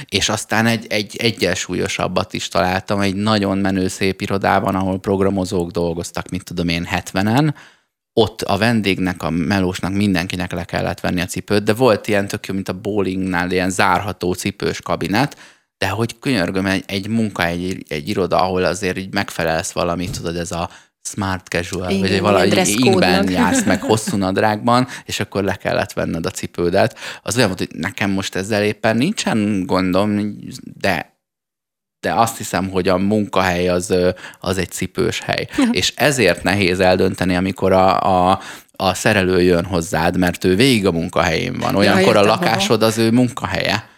[SPEAKER 2] És aztán egy, egy egyensúlyosabbat is találtam, egy nagyon menő szép irodában, ahol programozók dolgoztak, mit tudom én, 70-en, ott a vendégnek, a melósnak, mindenkinek le kellett venni a cipőt, de volt ilyen tök jó, mint a bowlingnál, ilyen zárható cipős kabinet, de hogy könyörgöm, egy, egy munka, egy, egy iroda, ahol azért így megfelelsz valamit, tudod, ez a smart casual,
[SPEAKER 3] Igen,
[SPEAKER 2] vagy valahogy ingben jársz, meg hosszú nadrágban, és akkor le kellett venned a cipődet. Az olyan volt, hogy nekem most ezzel éppen nincsen gondom, de de azt hiszem, hogy a munkahely az, az egy cipős hely. és ezért nehéz eldönteni, amikor a, a, a szerelő jön hozzád, mert ő végig a munkahelyén van. Olyankor a
[SPEAKER 3] értem,
[SPEAKER 2] lakásod az ő munkahelye.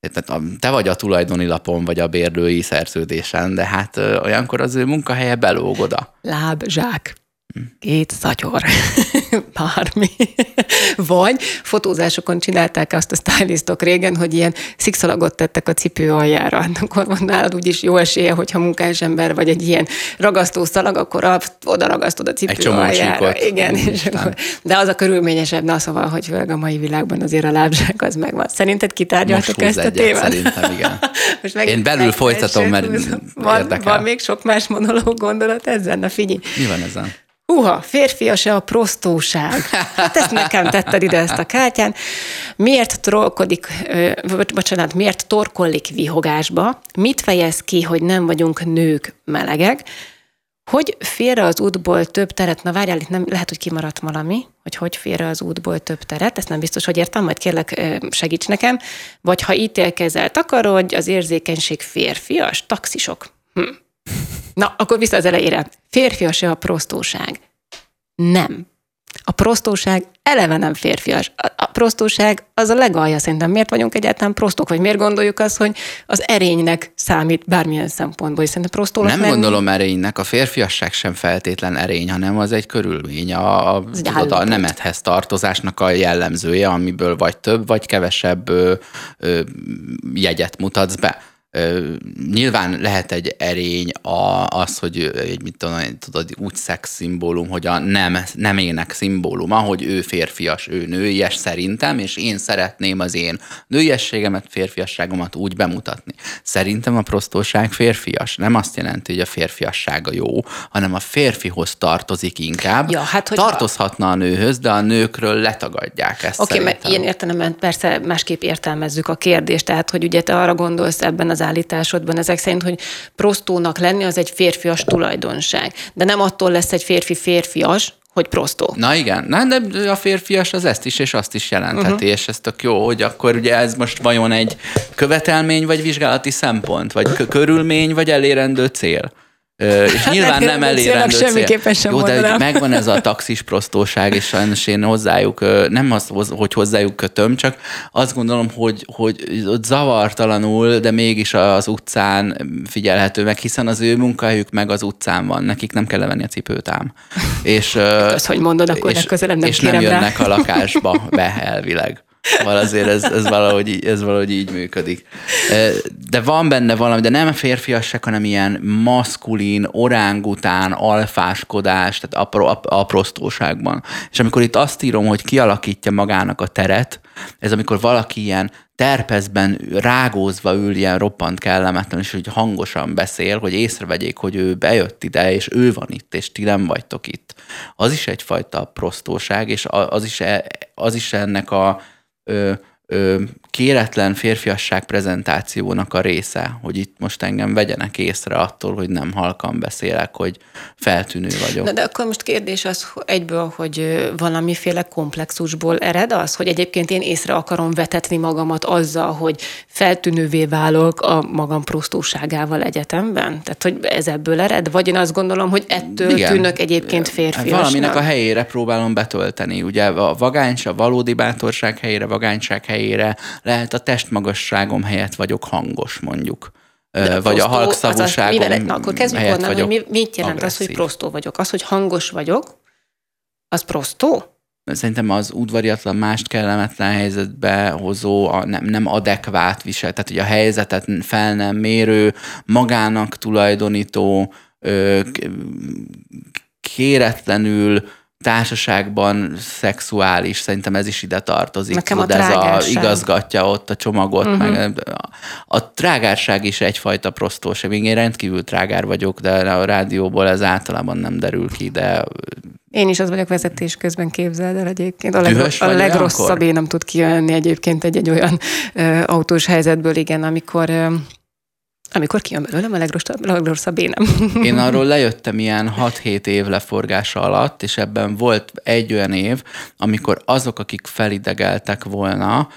[SPEAKER 2] Tehát a- te vagy a tulajdoni lapon, vagy a bérlői szerződésen, de hát olyankor az ő munkahelye belóg oda.
[SPEAKER 3] láb, zsák, két szatyor, bármi. Vagy fotózásokon csinálták azt a stylistok régen, hogy ilyen szikszalagot tettek a cipő aljára. Akkor van nálad úgyis jó esélye, hogyha munkás ember vagy egy ilyen ragasztó szalag, akkor a- oda ragasztod a cipő
[SPEAKER 2] Egy csomó
[SPEAKER 3] aljára.
[SPEAKER 2] csíkot.
[SPEAKER 3] Igen, és
[SPEAKER 2] Úristen.
[SPEAKER 3] akkor, de az a körülményesebb, na szóval, hogy főleg a mai világban azért a lábzsák az megvan. Szerinted
[SPEAKER 2] húzz
[SPEAKER 3] ezt a témát?
[SPEAKER 2] szerintem, igen.
[SPEAKER 3] Most megint
[SPEAKER 2] Én belül folytatom, mert
[SPEAKER 3] van,
[SPEAKER 2] érdekel.
[SPEAKER 3] van még sok más monológ gondolat ezzel? Na figyelj.
[SPEAKER 2] Mi van ezen?
[SPEAKER 3] Húha, férfias-e a prostóság? Hát ezt nekem tetted ide ezt a kártyán. Miért trollkodik, bocsánat, miért torkollik vihogásba? Mit fejez ki, hogy nem vagyunk nők melegek? Hogy félre az útból több teret? Na várjál, itt nem, lehet, hogy kimaradt valami, hogy hogy félre az útból több teret, ezt nem biztos, hogy értem, majd kérlek segíts nekem. Vagy ha ítélkezel, takarodj, az érzékenység férfias, taxisok. Hm. Na, akkor vissza az elejére. Férfias-e a prostóság? Nem. A prostóság eleve nem férfias. A, prostóság az a legalja szerintem. Miért vagyunk egyáltalán prostók, vagy miért gondoljuk azt, hogy az erénynek számít bármilyen szempontból, hiszen a prostónak
[SPEAKER 2] Nem
[SPEAKER 3] lenni-
[SPEAKER 2] gondolom erénynek, a férfiasság sem feltétlen erény, hanem az egy körülmény, a, a, tudod, a nemethez tartozásnak a jellemzője, amiből vagy több, vagy kevesebb ö, ö, jegyet mutatsz be. Nyilván lehet egy erény a, az, hogy egy, mit tudom, tudod, úgy szex szimbólum, hogy a nem, nem ének szimbóluma, hogy ő férfias, ő nőies szerintem, és én szeretném az én nőiességemet, férfiasságomat úgy bemutatni. Szerintem a prostóság férfias. Nem azt jelenti, hogy a férfiassága jó, hanem a férfihoz tartozik inkább.
[SPEAKER 3] Ja, hát, hogyha-
[SPEAKER 2] Tartozhatna a nőhöz, de a nőkről letagadják ezt
[SPEAKER 3] Oké, okay, mert ilyen értelemben persze másképp értelmezzük a kérdést, tehát hogy ugye te arra gondolsz ebben az állításodban ezek szerint, hogy prostónak lenni az egy férfias tulajdonság, de nem attól lesz egy férfi férfias, hogy prostó.
[SPEAKER 2] Na igen, Na, de a férfias az ezt is és azt is jelentheti, uh-huh. és ez tök jó, hogy akkor ugye ez most vajon egy követelmény, vagy vizsgálati szempont, vagy kö- körülmény, vagy elérendő cél. És nyilván nem
[SPEAKER 3] elérendő
[SPEAKER 2] cél.
[SPEAKER 3] semmiképpen sem
[SPEAKER 2] Jó, de
[SPEAKER 3] mondanám.
[SPEAKER 2] megvan ez a taxis prostóság, és sajnos én hozzájuk, nem az, hogy hozzájuk kötöm, csak azt gondolom, hogy, hogy ott zavartalanul, de mégis az utcán figyelhető meg, hiszen az ő munkahelyük meg az utcán van, nekik nem kell levenni a cipőt ám. És,
[SPEAKER 3] Azt, hogy mondod, akkor
[SPEAKER 2] és,
[SPEAKER 3] legközelebb nem
[SPEAKER 2] és nem
[SPEAKER 3] rá.
[SPEAKER 2] jönnek a lakásba be elvileg. Szóval azért ez, ez, valahogy, ez valahogy így működik. De van benne valami, de nem a férfiasság, hanem ilyen maszkulin, orángután, alfáskodás, tehát a, pro, a, a prostóságban. És amikor itt azt írom, hogy kialakítja magának a teret, ez amikor valaki ilyen terpezben rágózva ül, ilyen roppant kellemetlen, és hogy hangosan beszél, hogy észrevegyék, hogy ő bejött ide, és ő van itt, és ti nem vagytok itt. Az is egyfajta prostóság, és az is, e- az is ennek a ö, ö, kéretlen férfiasság prezentációnak a része, hogy itt most engem vegyenek észre attól, hogy nem halkan beszélek, hogy feltűnő vagyok.
[SPEAKER 3] Na de akkor most kérdés az egyből, hogy valamiféle komplexusból ered az, hogy egyébként én észre akarom vetetni magamat azzal, hogy feltűnővé válok a magam prostóságával egyetemben? Tehát, hogy ez ebből ered? Vagy én azt gondolom, hogy ettől Igen. tűnök egyébként férfiasnak?
[SPEAKER 2] Hát Valaminek a helyére próbálom betölteni. Ugye a vagányság, a valódi bátorság helyére, vagányság helyére, lehet a testmagasságom helyett vagyok hangos, mondjuk.
[SPEAKER 3] De
[SPEAKER 2] Vagy a
[SPEAKER 3] prostó,
[SPEAKER 2] halkszavúságom
[SPEAKER 3] azaz, mivel- akkor kezdjük
[SPEAKER 2] helyett
[SPEAKER 3] onnan, hogy mi, mit jelent az, hogy
[SPEAKER 2] agresszív.
[SPEAKER 3] prostó vagyok? Az, hogy hangos vagyok, az prostó?
[SPEAKER 2] Szerintem az udvariatlan mást kellemetlen helyzetbe hozó, a nem, nem adekvát visel, tehát hogy a helyzetet fel nem mérő, magának tulajdonító, ö, kéretlenül társaságban szexuális, szerintem ez is ide tartozik.
[SPEAKER 3] Nekem a
[SPEAKER 2] ez a igazgatja ott a csomagot, uh-huh. meg a, a trágárság is egyfajta prostóság. Én rendkívül trágár vagyok, de a rádióból ez általában nem derül ki, de
[SPEAKER 3] Én is az vagyok vezetés közben, képzeld el egyébként. A, legro- a legrosszabb én nem tud kijönni egyébként egy, egy olyan ö, autós helyzetből, igen, amikor ö, amikor kijön belőlem a legrosszabb, legrosszabb én nem.
[SPEAKER 2] Én arról lejöttem ilyen 6-7 év leforgása alatt, és ebben volt egy olyan év, amikor azok, akik felidegeltek volna,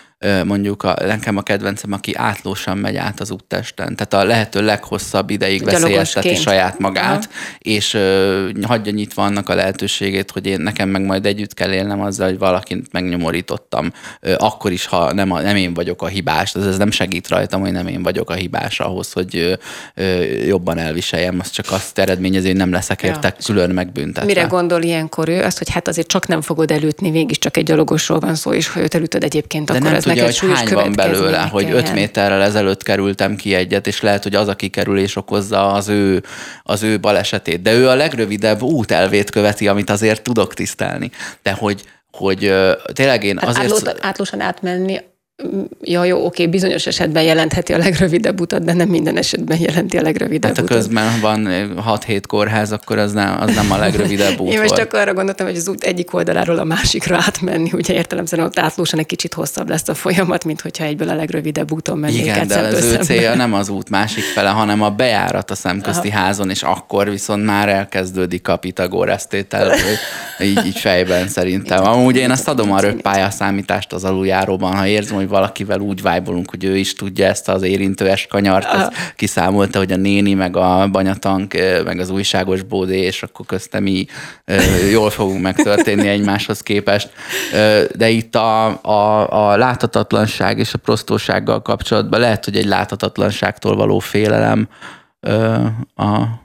[SPEAKER 2] mondjuk a, nekem a kedvencem, aki átlósan megy át az úttesten, tehát a lehető leghosszabb ideig veszélyezteti saját magát,
[SPEAKER 3] Aha.
[SPEAKER 2] És ö, hagyja nyitva annak a lehetőségét, hogy én nekem meg majd együtt kell élnem azzal, hogy valakit megnyomorítottam, ö, akkor is, ha nem, a, nem én vagyok a hibás, ez, ez nem segít rajtam, hogy nem én vagyok a hibás ahhoz, hogy ö, ö, jobban elviseljem, az csak azt eredményezi, hogy nem leszek
[SPEAKER 3] Ja.
[SPEAKER 2] érte külön megbüntetve.
[SPEAKER 3] Mire gondol ilyenkor ő? Azt, hogy hát azért csak nem fogod elütni, végig csak egy gyalogosról van szó, és ha őt elütöd egyébként,
[SPEAKER 2] De
[SPEAKER 3] akkor ez neked
[SPEAKER 2] hogy hány van belőle, hogy
[SPEAKER 3] jár.
[SPEAKER 2] 5 méterrel ezelőtt kerültem ki egyet, és lehet, hogy az a kikerülés okozza az ő, az ő balesetét. De ő a legrövidebb útelvét követi, amit azért tudok tisztelni. De hogy, hogy tényleg én
[SPEAKER 3] Hát
[SPEAKER 2] azért...
[SPEAKER 3] átlósan, átmenni, ja jó, oké, bizonyos esetben jelentheti a legrövidebb utat, de nem minden esetben jelenti a legrövidebb
[SPEAKER 2] Hát a
[SPEAKER 3] utat.
[SPEAKER 2] közben van 6-7 kórház, akkor az nem, az nem a legrövidebb út
[SPEAKER 3] Én most csak arra gondoltam, hogy az út egyik oldaláról a másikra átmenni, ugye értelemszerűen ott átlósan egy kicsit hosszabb lesz a folyamat, mint hogyha egyből a legrövidebb úton mennék
[SPEAKER 2] Igen, de az ő célja nem az út másik fele, hanem a bejárat a szemközti Aha. házon, és akkor viszont már elkezdődik a Pitagórasz tétel, így, így fejben szerintem. Amúgy én azt adom a röppálya számítást az aluljáróban, ha érzem, hogy valakivel úgy vájbolunk, hogy ő is tudja ezt az érintőes kanyart, az kiszámolta, hogy a néni, meg a banyatank, meg az újságos bódé, és akkor köztem mi jól fogunk megtörténni egymáshoz képest. De itt a, a, a láthatatlanság és a prostósággal kapcsolatban lehet, hogy egy láthatatlanságtól való félelem a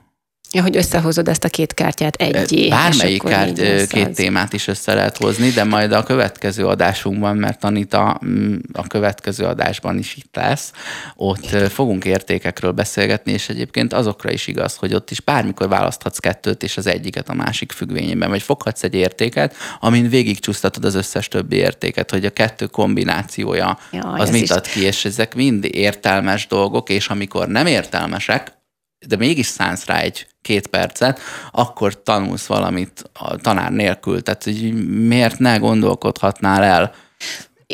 [SPEAKER 3] Ja, hogy összehozod ezt a két kártyát egyé.
[SPEAKER 2] Bármelyik kárt, két témát is össze lehet hozni, de majd a következő adásunkban, mert Anita mm, a következő adásban is itt lesz, ott fogunk értékekről beszélgetni, és egyébként azokra is igaz, hogy ott is bármikor választhatsz kettőt, és az egyiket a másik függvényében, vagy foghatsz egy értéket, amin végigcsúsztatod az összes többi értéket, hogy a kettő kombinációja Jaj, az mit ad ki, és ezek mind értelmes dolgok, és amikor nem értelmesek, de mégis szánsz rá egy két percet, akkor tanulsz valamit a tanár nélkül. Tehát, hogy miért ne gondolkodhatnál el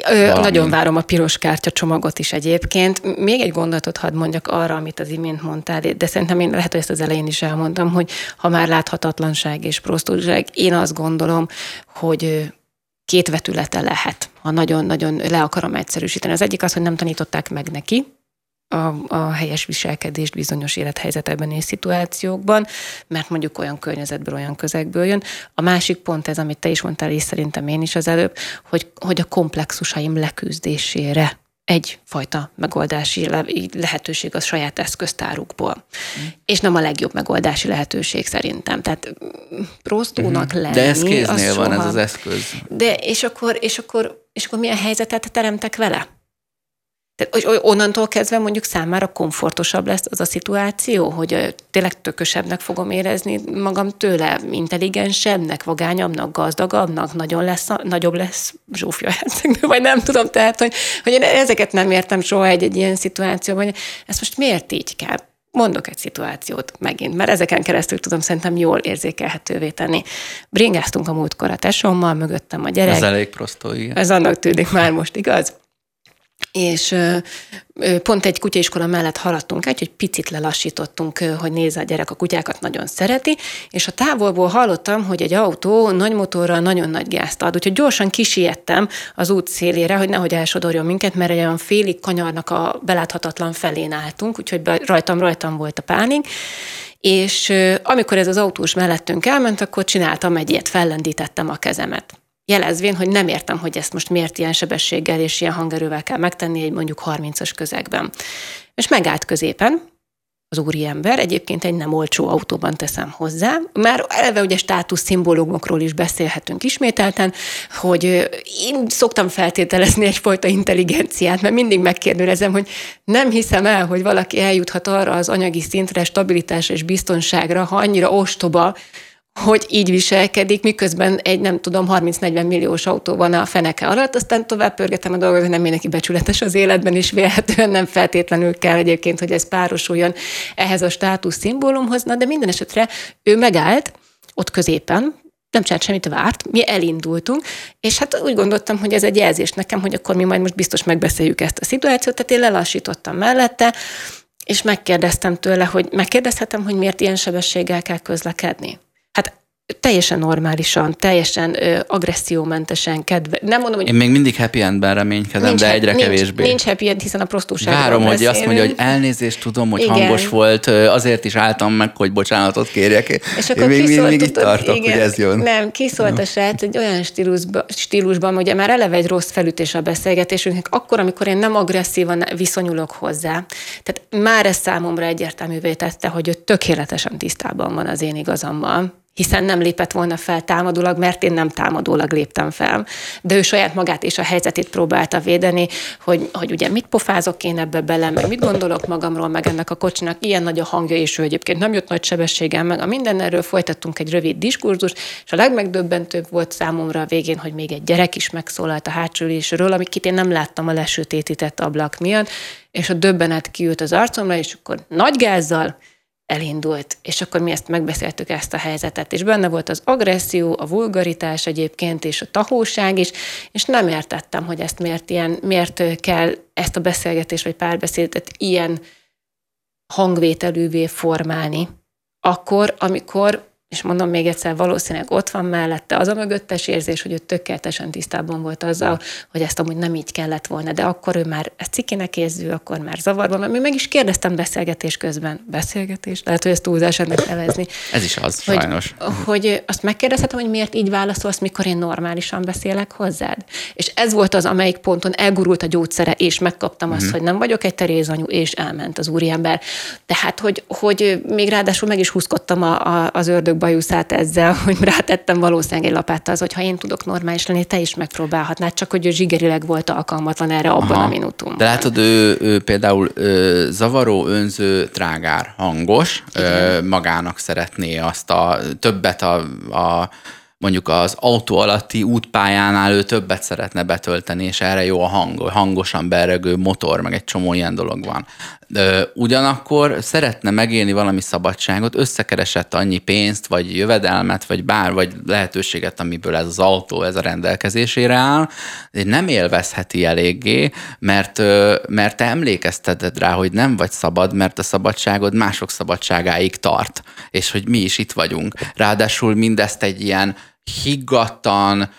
[SPEAKER 3] Ö, nagyon várom a piros kártya csomagot is egyébként. Még egy gondolatot hadd mondjak arra, amit az imént mondtál, de szerintem én lehet, hogy ezt az elején is elmondtam, hogy ha már láthatatlanság és prostúság, én azt gondolom, hogy két vetülete lehet, ha nagyon-nagyon le akarom egyszerűsíteni. Az egyik az, hogy nem tanították meg neki, a, a helyes viselkedést bizonyos élethelyzetekben és szituációkban, mert mondjuk olyan környezetből, olyan közegből jön. A másik pont ez, amit te is mondtál, és szerintem én is az előbb, hogy, hogy a komplexusaim leküzdésére egyfajta megoldási lehetőség a saját eszköztárukból. Mm. És nem a legjobb megoldási lehetőség szerintem. Tehát prostónak mm. lenni...
[SPEAKER 2] De ez kéznél van soha... ez az eszköz.
[SPEAKER 3] De és akkor, és akkor, és akkor milyen helyzetet teremtek vele? Tehát, hogy onnantól kezdve mondjuk számára komfortosabb lesz az a szituáció, hogy tényleg tökösebbnek fogom érezni magam tőle, intelligensebbnek, vagányabbnak, gazdagabbnak, nagyon lesz, nagyobb lesz Zsófia hercegnő, vagy nem tudom, tehát, hogy, hogy én ezeket nem értem soha egy, egy ilyen szituációban, hogy ezt most miért így kell? Mondok egy szituációt megint, mert ezeken keresztül tudom szerintem jól érzékelhetővé tenni. Bringáztunk a múltkor a tesómmal, mögöttem a gyerek. Ez
[SPEAKER 2] elég prostó, igen.
[SPEAKER 3] Ez annak tűnik már most, igaz? És pont egy kutyaiskola mellett haladtunk egy, hogy picit lelassítottunk, hogy nézze a gyerek a kutyákat nagyon szereti, és a távolból hallottam, hogy egy autó nagy motorral nagyon nagy gázt ad, úgyhogy gyorsan kisiettem az út szélére, hogy nehogy elsodorjon minket, mert egy olyan félig kanyarnak a beláthatatlan felén álltunk, úgyhogy rajtam-rajtam volt a pánik, és amikor ez az autós mellettünk elment, akkor csináltam egy ilyet, fellendítettem a kezemet jelezvén, hogy nem értem, hogy ezt most miért ilyen sebességgel és ilyen hangerővel kell megtenni egy mondjuk 30-as közegben. És megállt középen, az úriember, egyébként egy nem olcsó autóban teszem hozzá. Már eleve ugye státusz szimbólumokról is beszélhetünk ismételten, hogy én szoktam feltételezni egyfajta intelligenciát, mert mindig megkérdőrezem, hogy nem hiszem el, hogy valaki eljuthat arra az anyagi szintre, stabilitásra és biztonságra, ha annyira ostoba, hogy így viselkedik, miközben egy nem tudom, 30-40 milliós autó van a feneke alatt, aztán tovább pörgetem a dolgot, hogy nem mindenki becsületes az életben, és vélhetően nem feltétlenül kell egyébként, hogy ez párosuljon ehhez a státusz szimbólumhoz, na de minden esetre ő megállt ott középen, nem csinált semmit, várt, mi elindultunk, és hát úgy gondoltam, hogy ez egy jelzés nekem, hogy akkor mi majd most biztos megbeszéljük ezt a szituációt, tehát én lelassítottam mellette, és megkérdeztem tőle, hogy megkérdezhetem, hogy miért ilyen sebességgel kell közlekedni teljesen normálisan, teljesen ö, agressziómentesen, kedve. Nem mondom, hogy...
[SPEAKER 2] Én még mindig happy endben reménykedem, nincs, de egyre
[SPEAKER 3] nincs,
[SPEAKER 2] kevésbé.
[SPEAKER 3] Nincs happy end, hiszen a prostúság.
[SPEAKER 2] Várom, hogy beszélünk. azt mondja, hogy elnézést tudom, hogy igen. hangos volt, azért is álltam meg, hogy bocsánatot kérjek.
[SPEAKER 3] És akkor Én még mindig itt tartok, igen, hogy ez jön. Nem, kiszólt a srác egy olyan stílusba, stílusban, ugye már eleve egy rossz felütés a beszélgetésünknek, akkor, amikor én nem agresszívan viszonyulok hozzá. Tehát már ez számomra egyértelművé tette, hogy ő tökéletesen tisztában van az én igazammal hiszen nem lépett volna fel támadólag, mert én nem támadólag léptem fel. De ő saját magát és a helyzetét próbálta védeni, hogy, hogy ugye mit pofázok én ebbe bele, meg mit gondolok magamról, meg ennek a kocsinak ilyen nagy a hangja, és ő egyébként nem jött nagy sebességem, meg a minden erről folytattunk egy rövid diskurzus, és a legmegdöbbentőbb volt számomra a végén, hogy még egy gyerek is megszólalt a hátsó ülésről, amit én nem láttam a lesötétített ablak miatt, és a döbbenet kiült az arcomra, és akkor nagy gázzal elindult, és akkor mi ezt megbeszéltük ezt a helyzetet, és benne volt az agresszió, a vulgaritás egyébként, és a tahóság is, és nem értettem, hogy ezt miért, ilyen, miért kell ezt a beszélgetést vagy párbeszédet ilyen hangvételűvé formálni, akkor, amikor és mondom még egyszer, valószínűleg ott van mellette az a mögöttes érzés, hogy ő tökéletesen tisztában volt azzal, hogy ezt amúgy nem így kellett volna, de akkor ő már ezt cikinek érző, akkor már zavarban, mert meg is kérdeztem beszélgetés közben. Beszélgetés? Lehet, hogy ezt túlzás ennek nevezni.
[SPEAKER 2] Ez is az,
[SPEAKER 3] hogy,
[SPEAKER 2] sajnos.
[SPEAKER 3] Hogy azt megkérdezhetem, hogy miért így válaszolsz, mikor én normálisan beszélek hozzád. És ez volt az, amelyik ponton elgurult a gyógyszere, és megkaptam azt, mm. hogy nem vagyok egy terézanyu, és elment az úriember. Tehát, hogy, hogy még ráadásul meg is húzkodtam a, a, az ördög bajuszát ezzel, hogy rátettem valószínűleg egy lapáttal az, hogy ha én tudok normális lenni, te is megpróbálhatnád, csak hogy ő zsigerileg volt alkalmatlan erre abban Aha. a minutumban.
[SPEAKER 2] De látod, ő, ő például ö, zavaró, önző, trágár, hangos, ö, magának szeretné azt a többet a, a mondjuk az autó alatti útpályánál ő többet szeretne betölteni, és erre jó a hang, hangosan beregő motor, meg egy csomó ilyen dolog van. Ugyanakkor szeretne megélni valami szabadságot, összekeresett annyi pénzt, vagy jövedelmet, vagy bár, vagy lehetőséget, amiből ez az autó, ez a rendelkezésére áll, de nem élvezheti eléggé, mert, mert te emlékezteted rá, hogy nem vagy szabad, mert a szabadságod mások szabadságáig tart, és hogy mi is itt vagyunk. Ráadásul mindezt egy ilyen higgadtan,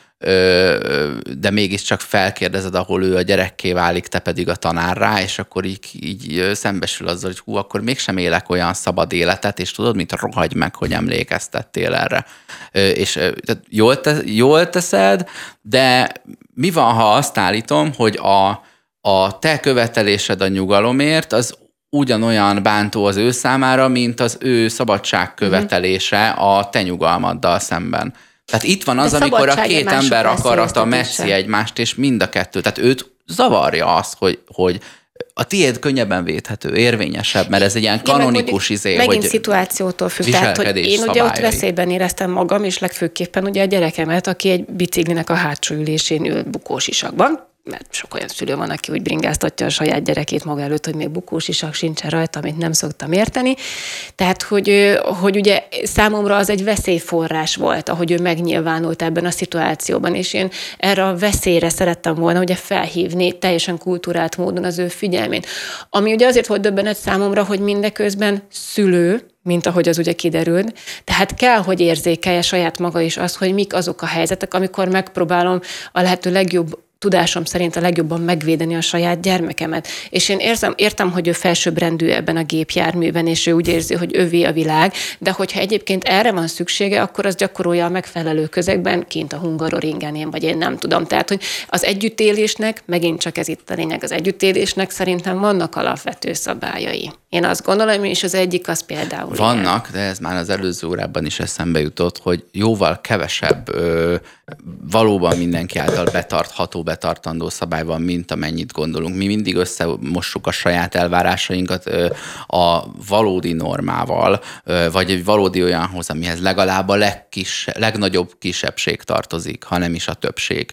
[SPEAKER 2] de mégiscsak felkérdezed, ahol ő a gyerekké válik, te pedig a tanárrá, és akkor így, így szembesül azzal, hogy hú, akkor mégsem élek olyan szabad életet, és tudod, mit rohagy meg, hogy emlékeztettél erre. És tehát jól, te, jól teszed, de mi van, ha azt állítom, hogy a, a te követelésed a nyugalomért, az ugyanolyan bántó az ő számára, mint az ő szabadság követelése a te nyugalmaddal szemben. Tehát itt van az, amikor a két ember akarata messzi egymást, és mind a kettő. Tehát őt zavarja az, hogy, hogy a tiéd könnyebben védhető, érvényesebb, mert ez egy ilyen kanonikus izé,
[SPEAKER 3] Megint hogy szituációtól függ. Tehát, hogy én szabályai. ugye ott veszélyben éreztem magam, és legfőképpen ugye a gyerekemet, aki egy biciklinek a hátsó ülésén ül bukós isakban, mert sok olyan szülő van, aki úgy bringáztatja a saját gyerekét maga előtt, hogy még bukós isak sincsen rajta, amit nem szoktam érteni. Tehát, hogy, hogy ugye számomra az egy veszélyforrás volt, ahogy ő megnyilvánult ebben a szituációban, és én erre a veszélyre szerettem volna ugye felhívni teljesen kultúrált módon az ő figyelmét. Ami ugye azért volt döbbenet számomra, hogy mindeközben szülő, mint ahogy az ugye kiderült. Tehát kell, hogy érzékelje saját maga is azt, hogy mik azok a helyzetek, amikor megpróbálom a lehető legjobb tudásom szerint a legjobban megvédeni a saját gyermekemet. És én érzem, értem, hogy ő felsőbbrendű ebben a gépjárműben, és ő úgy érzi, hogy övé a világ, de hogyha egyébként erre van szüksége, akkor az gyakorolja a megfelelő közegben, kint a Hungaroringen én, vagy én nem tudom. Tehát, hogy az együttélésnek, megint csak ez itt a lényeg, az együttélésnek szerintem vannak alapvető szabályai. Én azt gondolom, és az egyik az például.
[SPEAKER 2] Vannak, ilyen. de ez már az előző órában is eszembe jutott, hogy jóval kevesebb ö, valóban mindenki által betartható, betartandó szabály van, mint amennyit gondolunk. Mi mindig összemossuk a saját elvárásainkat a valódi normával, vagy egy valódi olyanhoz, amihez legalább a legkis, legnagyobb kisebbség tartozik, ha nem is a többség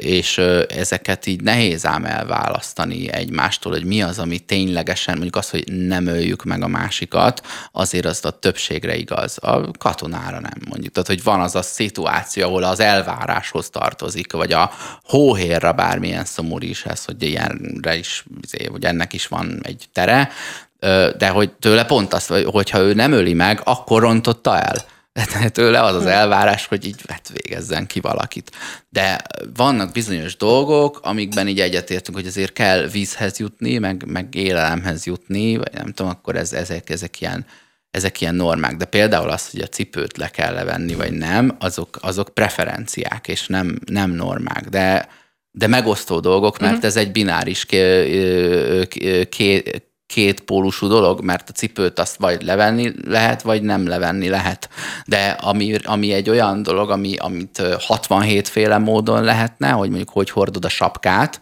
[SPEAKER 2] és ezeket így nehéz ám elválasztani egymástól, hogy mi az, ami ténylegesen, mondjuk az, hogy nem öljük meg a másikat, azért az a többségre igaz, a katonára nem mondjuk. Tehát, hogy van az a szituáció, ahol az elváráshoz tartozik, vagy a hóhérra bármilyen szomorú is ez, hogy ilyenre is, izé, hogy ennek is van egy tere, de hogy tőle pont azt, hogyha ő nem öli meg, akkor rontotta el tőle az az elvárás, hogy így hát végezzen ki valakit. De vannak bizonyos dolgok, amikben így egyetértünk, hogy azért kell vízhez jutni, meg, meg élelemhez jutni, vagy nem tudom, akkor ez, ezek, ezek ilyen ezek ilyen normák, de például az, hogy a cipőt le kell levenni, vagy nem, azok, azok preferenciák, és nem, nem normák, de, de megosztó dolgok, mert uh-huh. ez egy bináris ké, ké, két pólusú dolog, mert a cipőt azt vagy levenni lehet, vagy nem levenni lehet. De ami, ami egy olyan dolog, ami, amit 67 féle módon lehetne, hogy mondjuk hogy hordod a sapkát,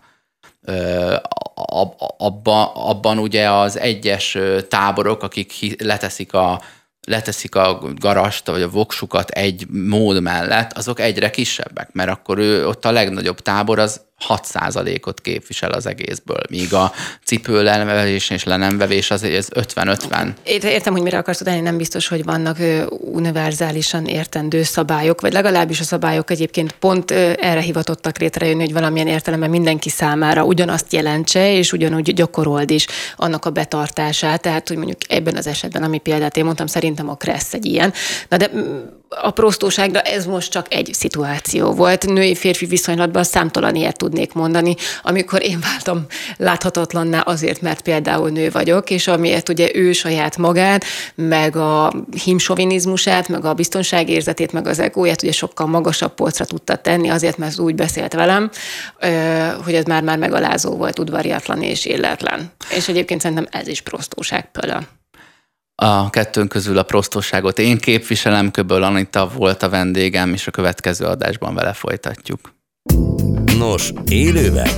[SPEAKER 2] abban, abban ugye az egyes táborok, akik leteszik a, leteszik a garast, vagy a voksukat egy mód mellett, azok egyre kisebbek, mert akkor ő ott a legnagyobb tábor az 6%-ot képvisel az egészből, míg a cipőlelvevés és le nem vevés az ez 50-50.
[SPEAKER 3] Értem, hogy mire akarsz utáni, nem biztos, hogy vannak univerzálisan értendő szabályok, vagy legalábbis a szabályok egyébként pont erre hivatottak létrejönni, hogy valamilyen értelemben mindenki számára ugyanazt jelentse, és ugyanúgy gyakorold is annak a betartását. Tehát, hogy mondjuk ebben az esetben, ami példát én mondtam, szerintem a Kressz egy ilyen. Na de a prostóságra ez most csak egy szituáció volt. Női-férfi viszonylatban számtalan ilyet tudnék mondani, amikor én váltam láthatatlanná azért, mert például nő vagyok, és amiért ugye ő saját magát, meg a himsovinizmusát, meg a biztonságérzetét, meg az egóját ugye sokkal magasabb polcra tudta tenni, azért, mert úgy beszélt velem, hogy ez már-már megalázó volt, udvariatlan és illetlen. És egyébként szerintem ez is prostóság például.
[SPEAKER 2] A kettőnk közül a prostosságot én képviselem, köböl Anita volt a vendégem, és a következő adásban vele folytatjuk.
[SPEAKER 1] Nos, élőben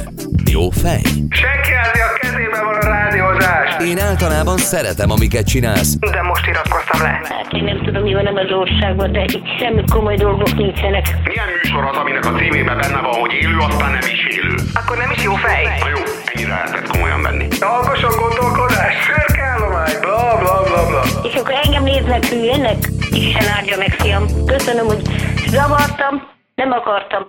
[SPEAKER 1] jó fej?
[SPEAKER 4] Senki a kezében van a rádiózás.
[SPEAKER 1] Én általában szeretem, amiket csinálsz.
[SPEAKER 4] De most iratkoztam le.
[SPEAKER 5] Hát én nem tudom, mi van az országban, de itt semmi komoly dolgok nincsenek.
[SPEAKER 6] Milyen műsor az, aminek a címében benne van, hogy élő, aztán nem is élő?
[SPEAKER 4] Akkor nem is jó fej.
[SPEAKER 6] Na jó, ennyire lehetett komolyan venni.
[SPEAKER 4] Alkosan gondolkodás, szürkállomány, bla bla bla bla.
[SPEAKER 5] És akkor engem néznek hülyének? Isten áldja meg, fiam. Köszönöm, hogy zavartam, nem akartam.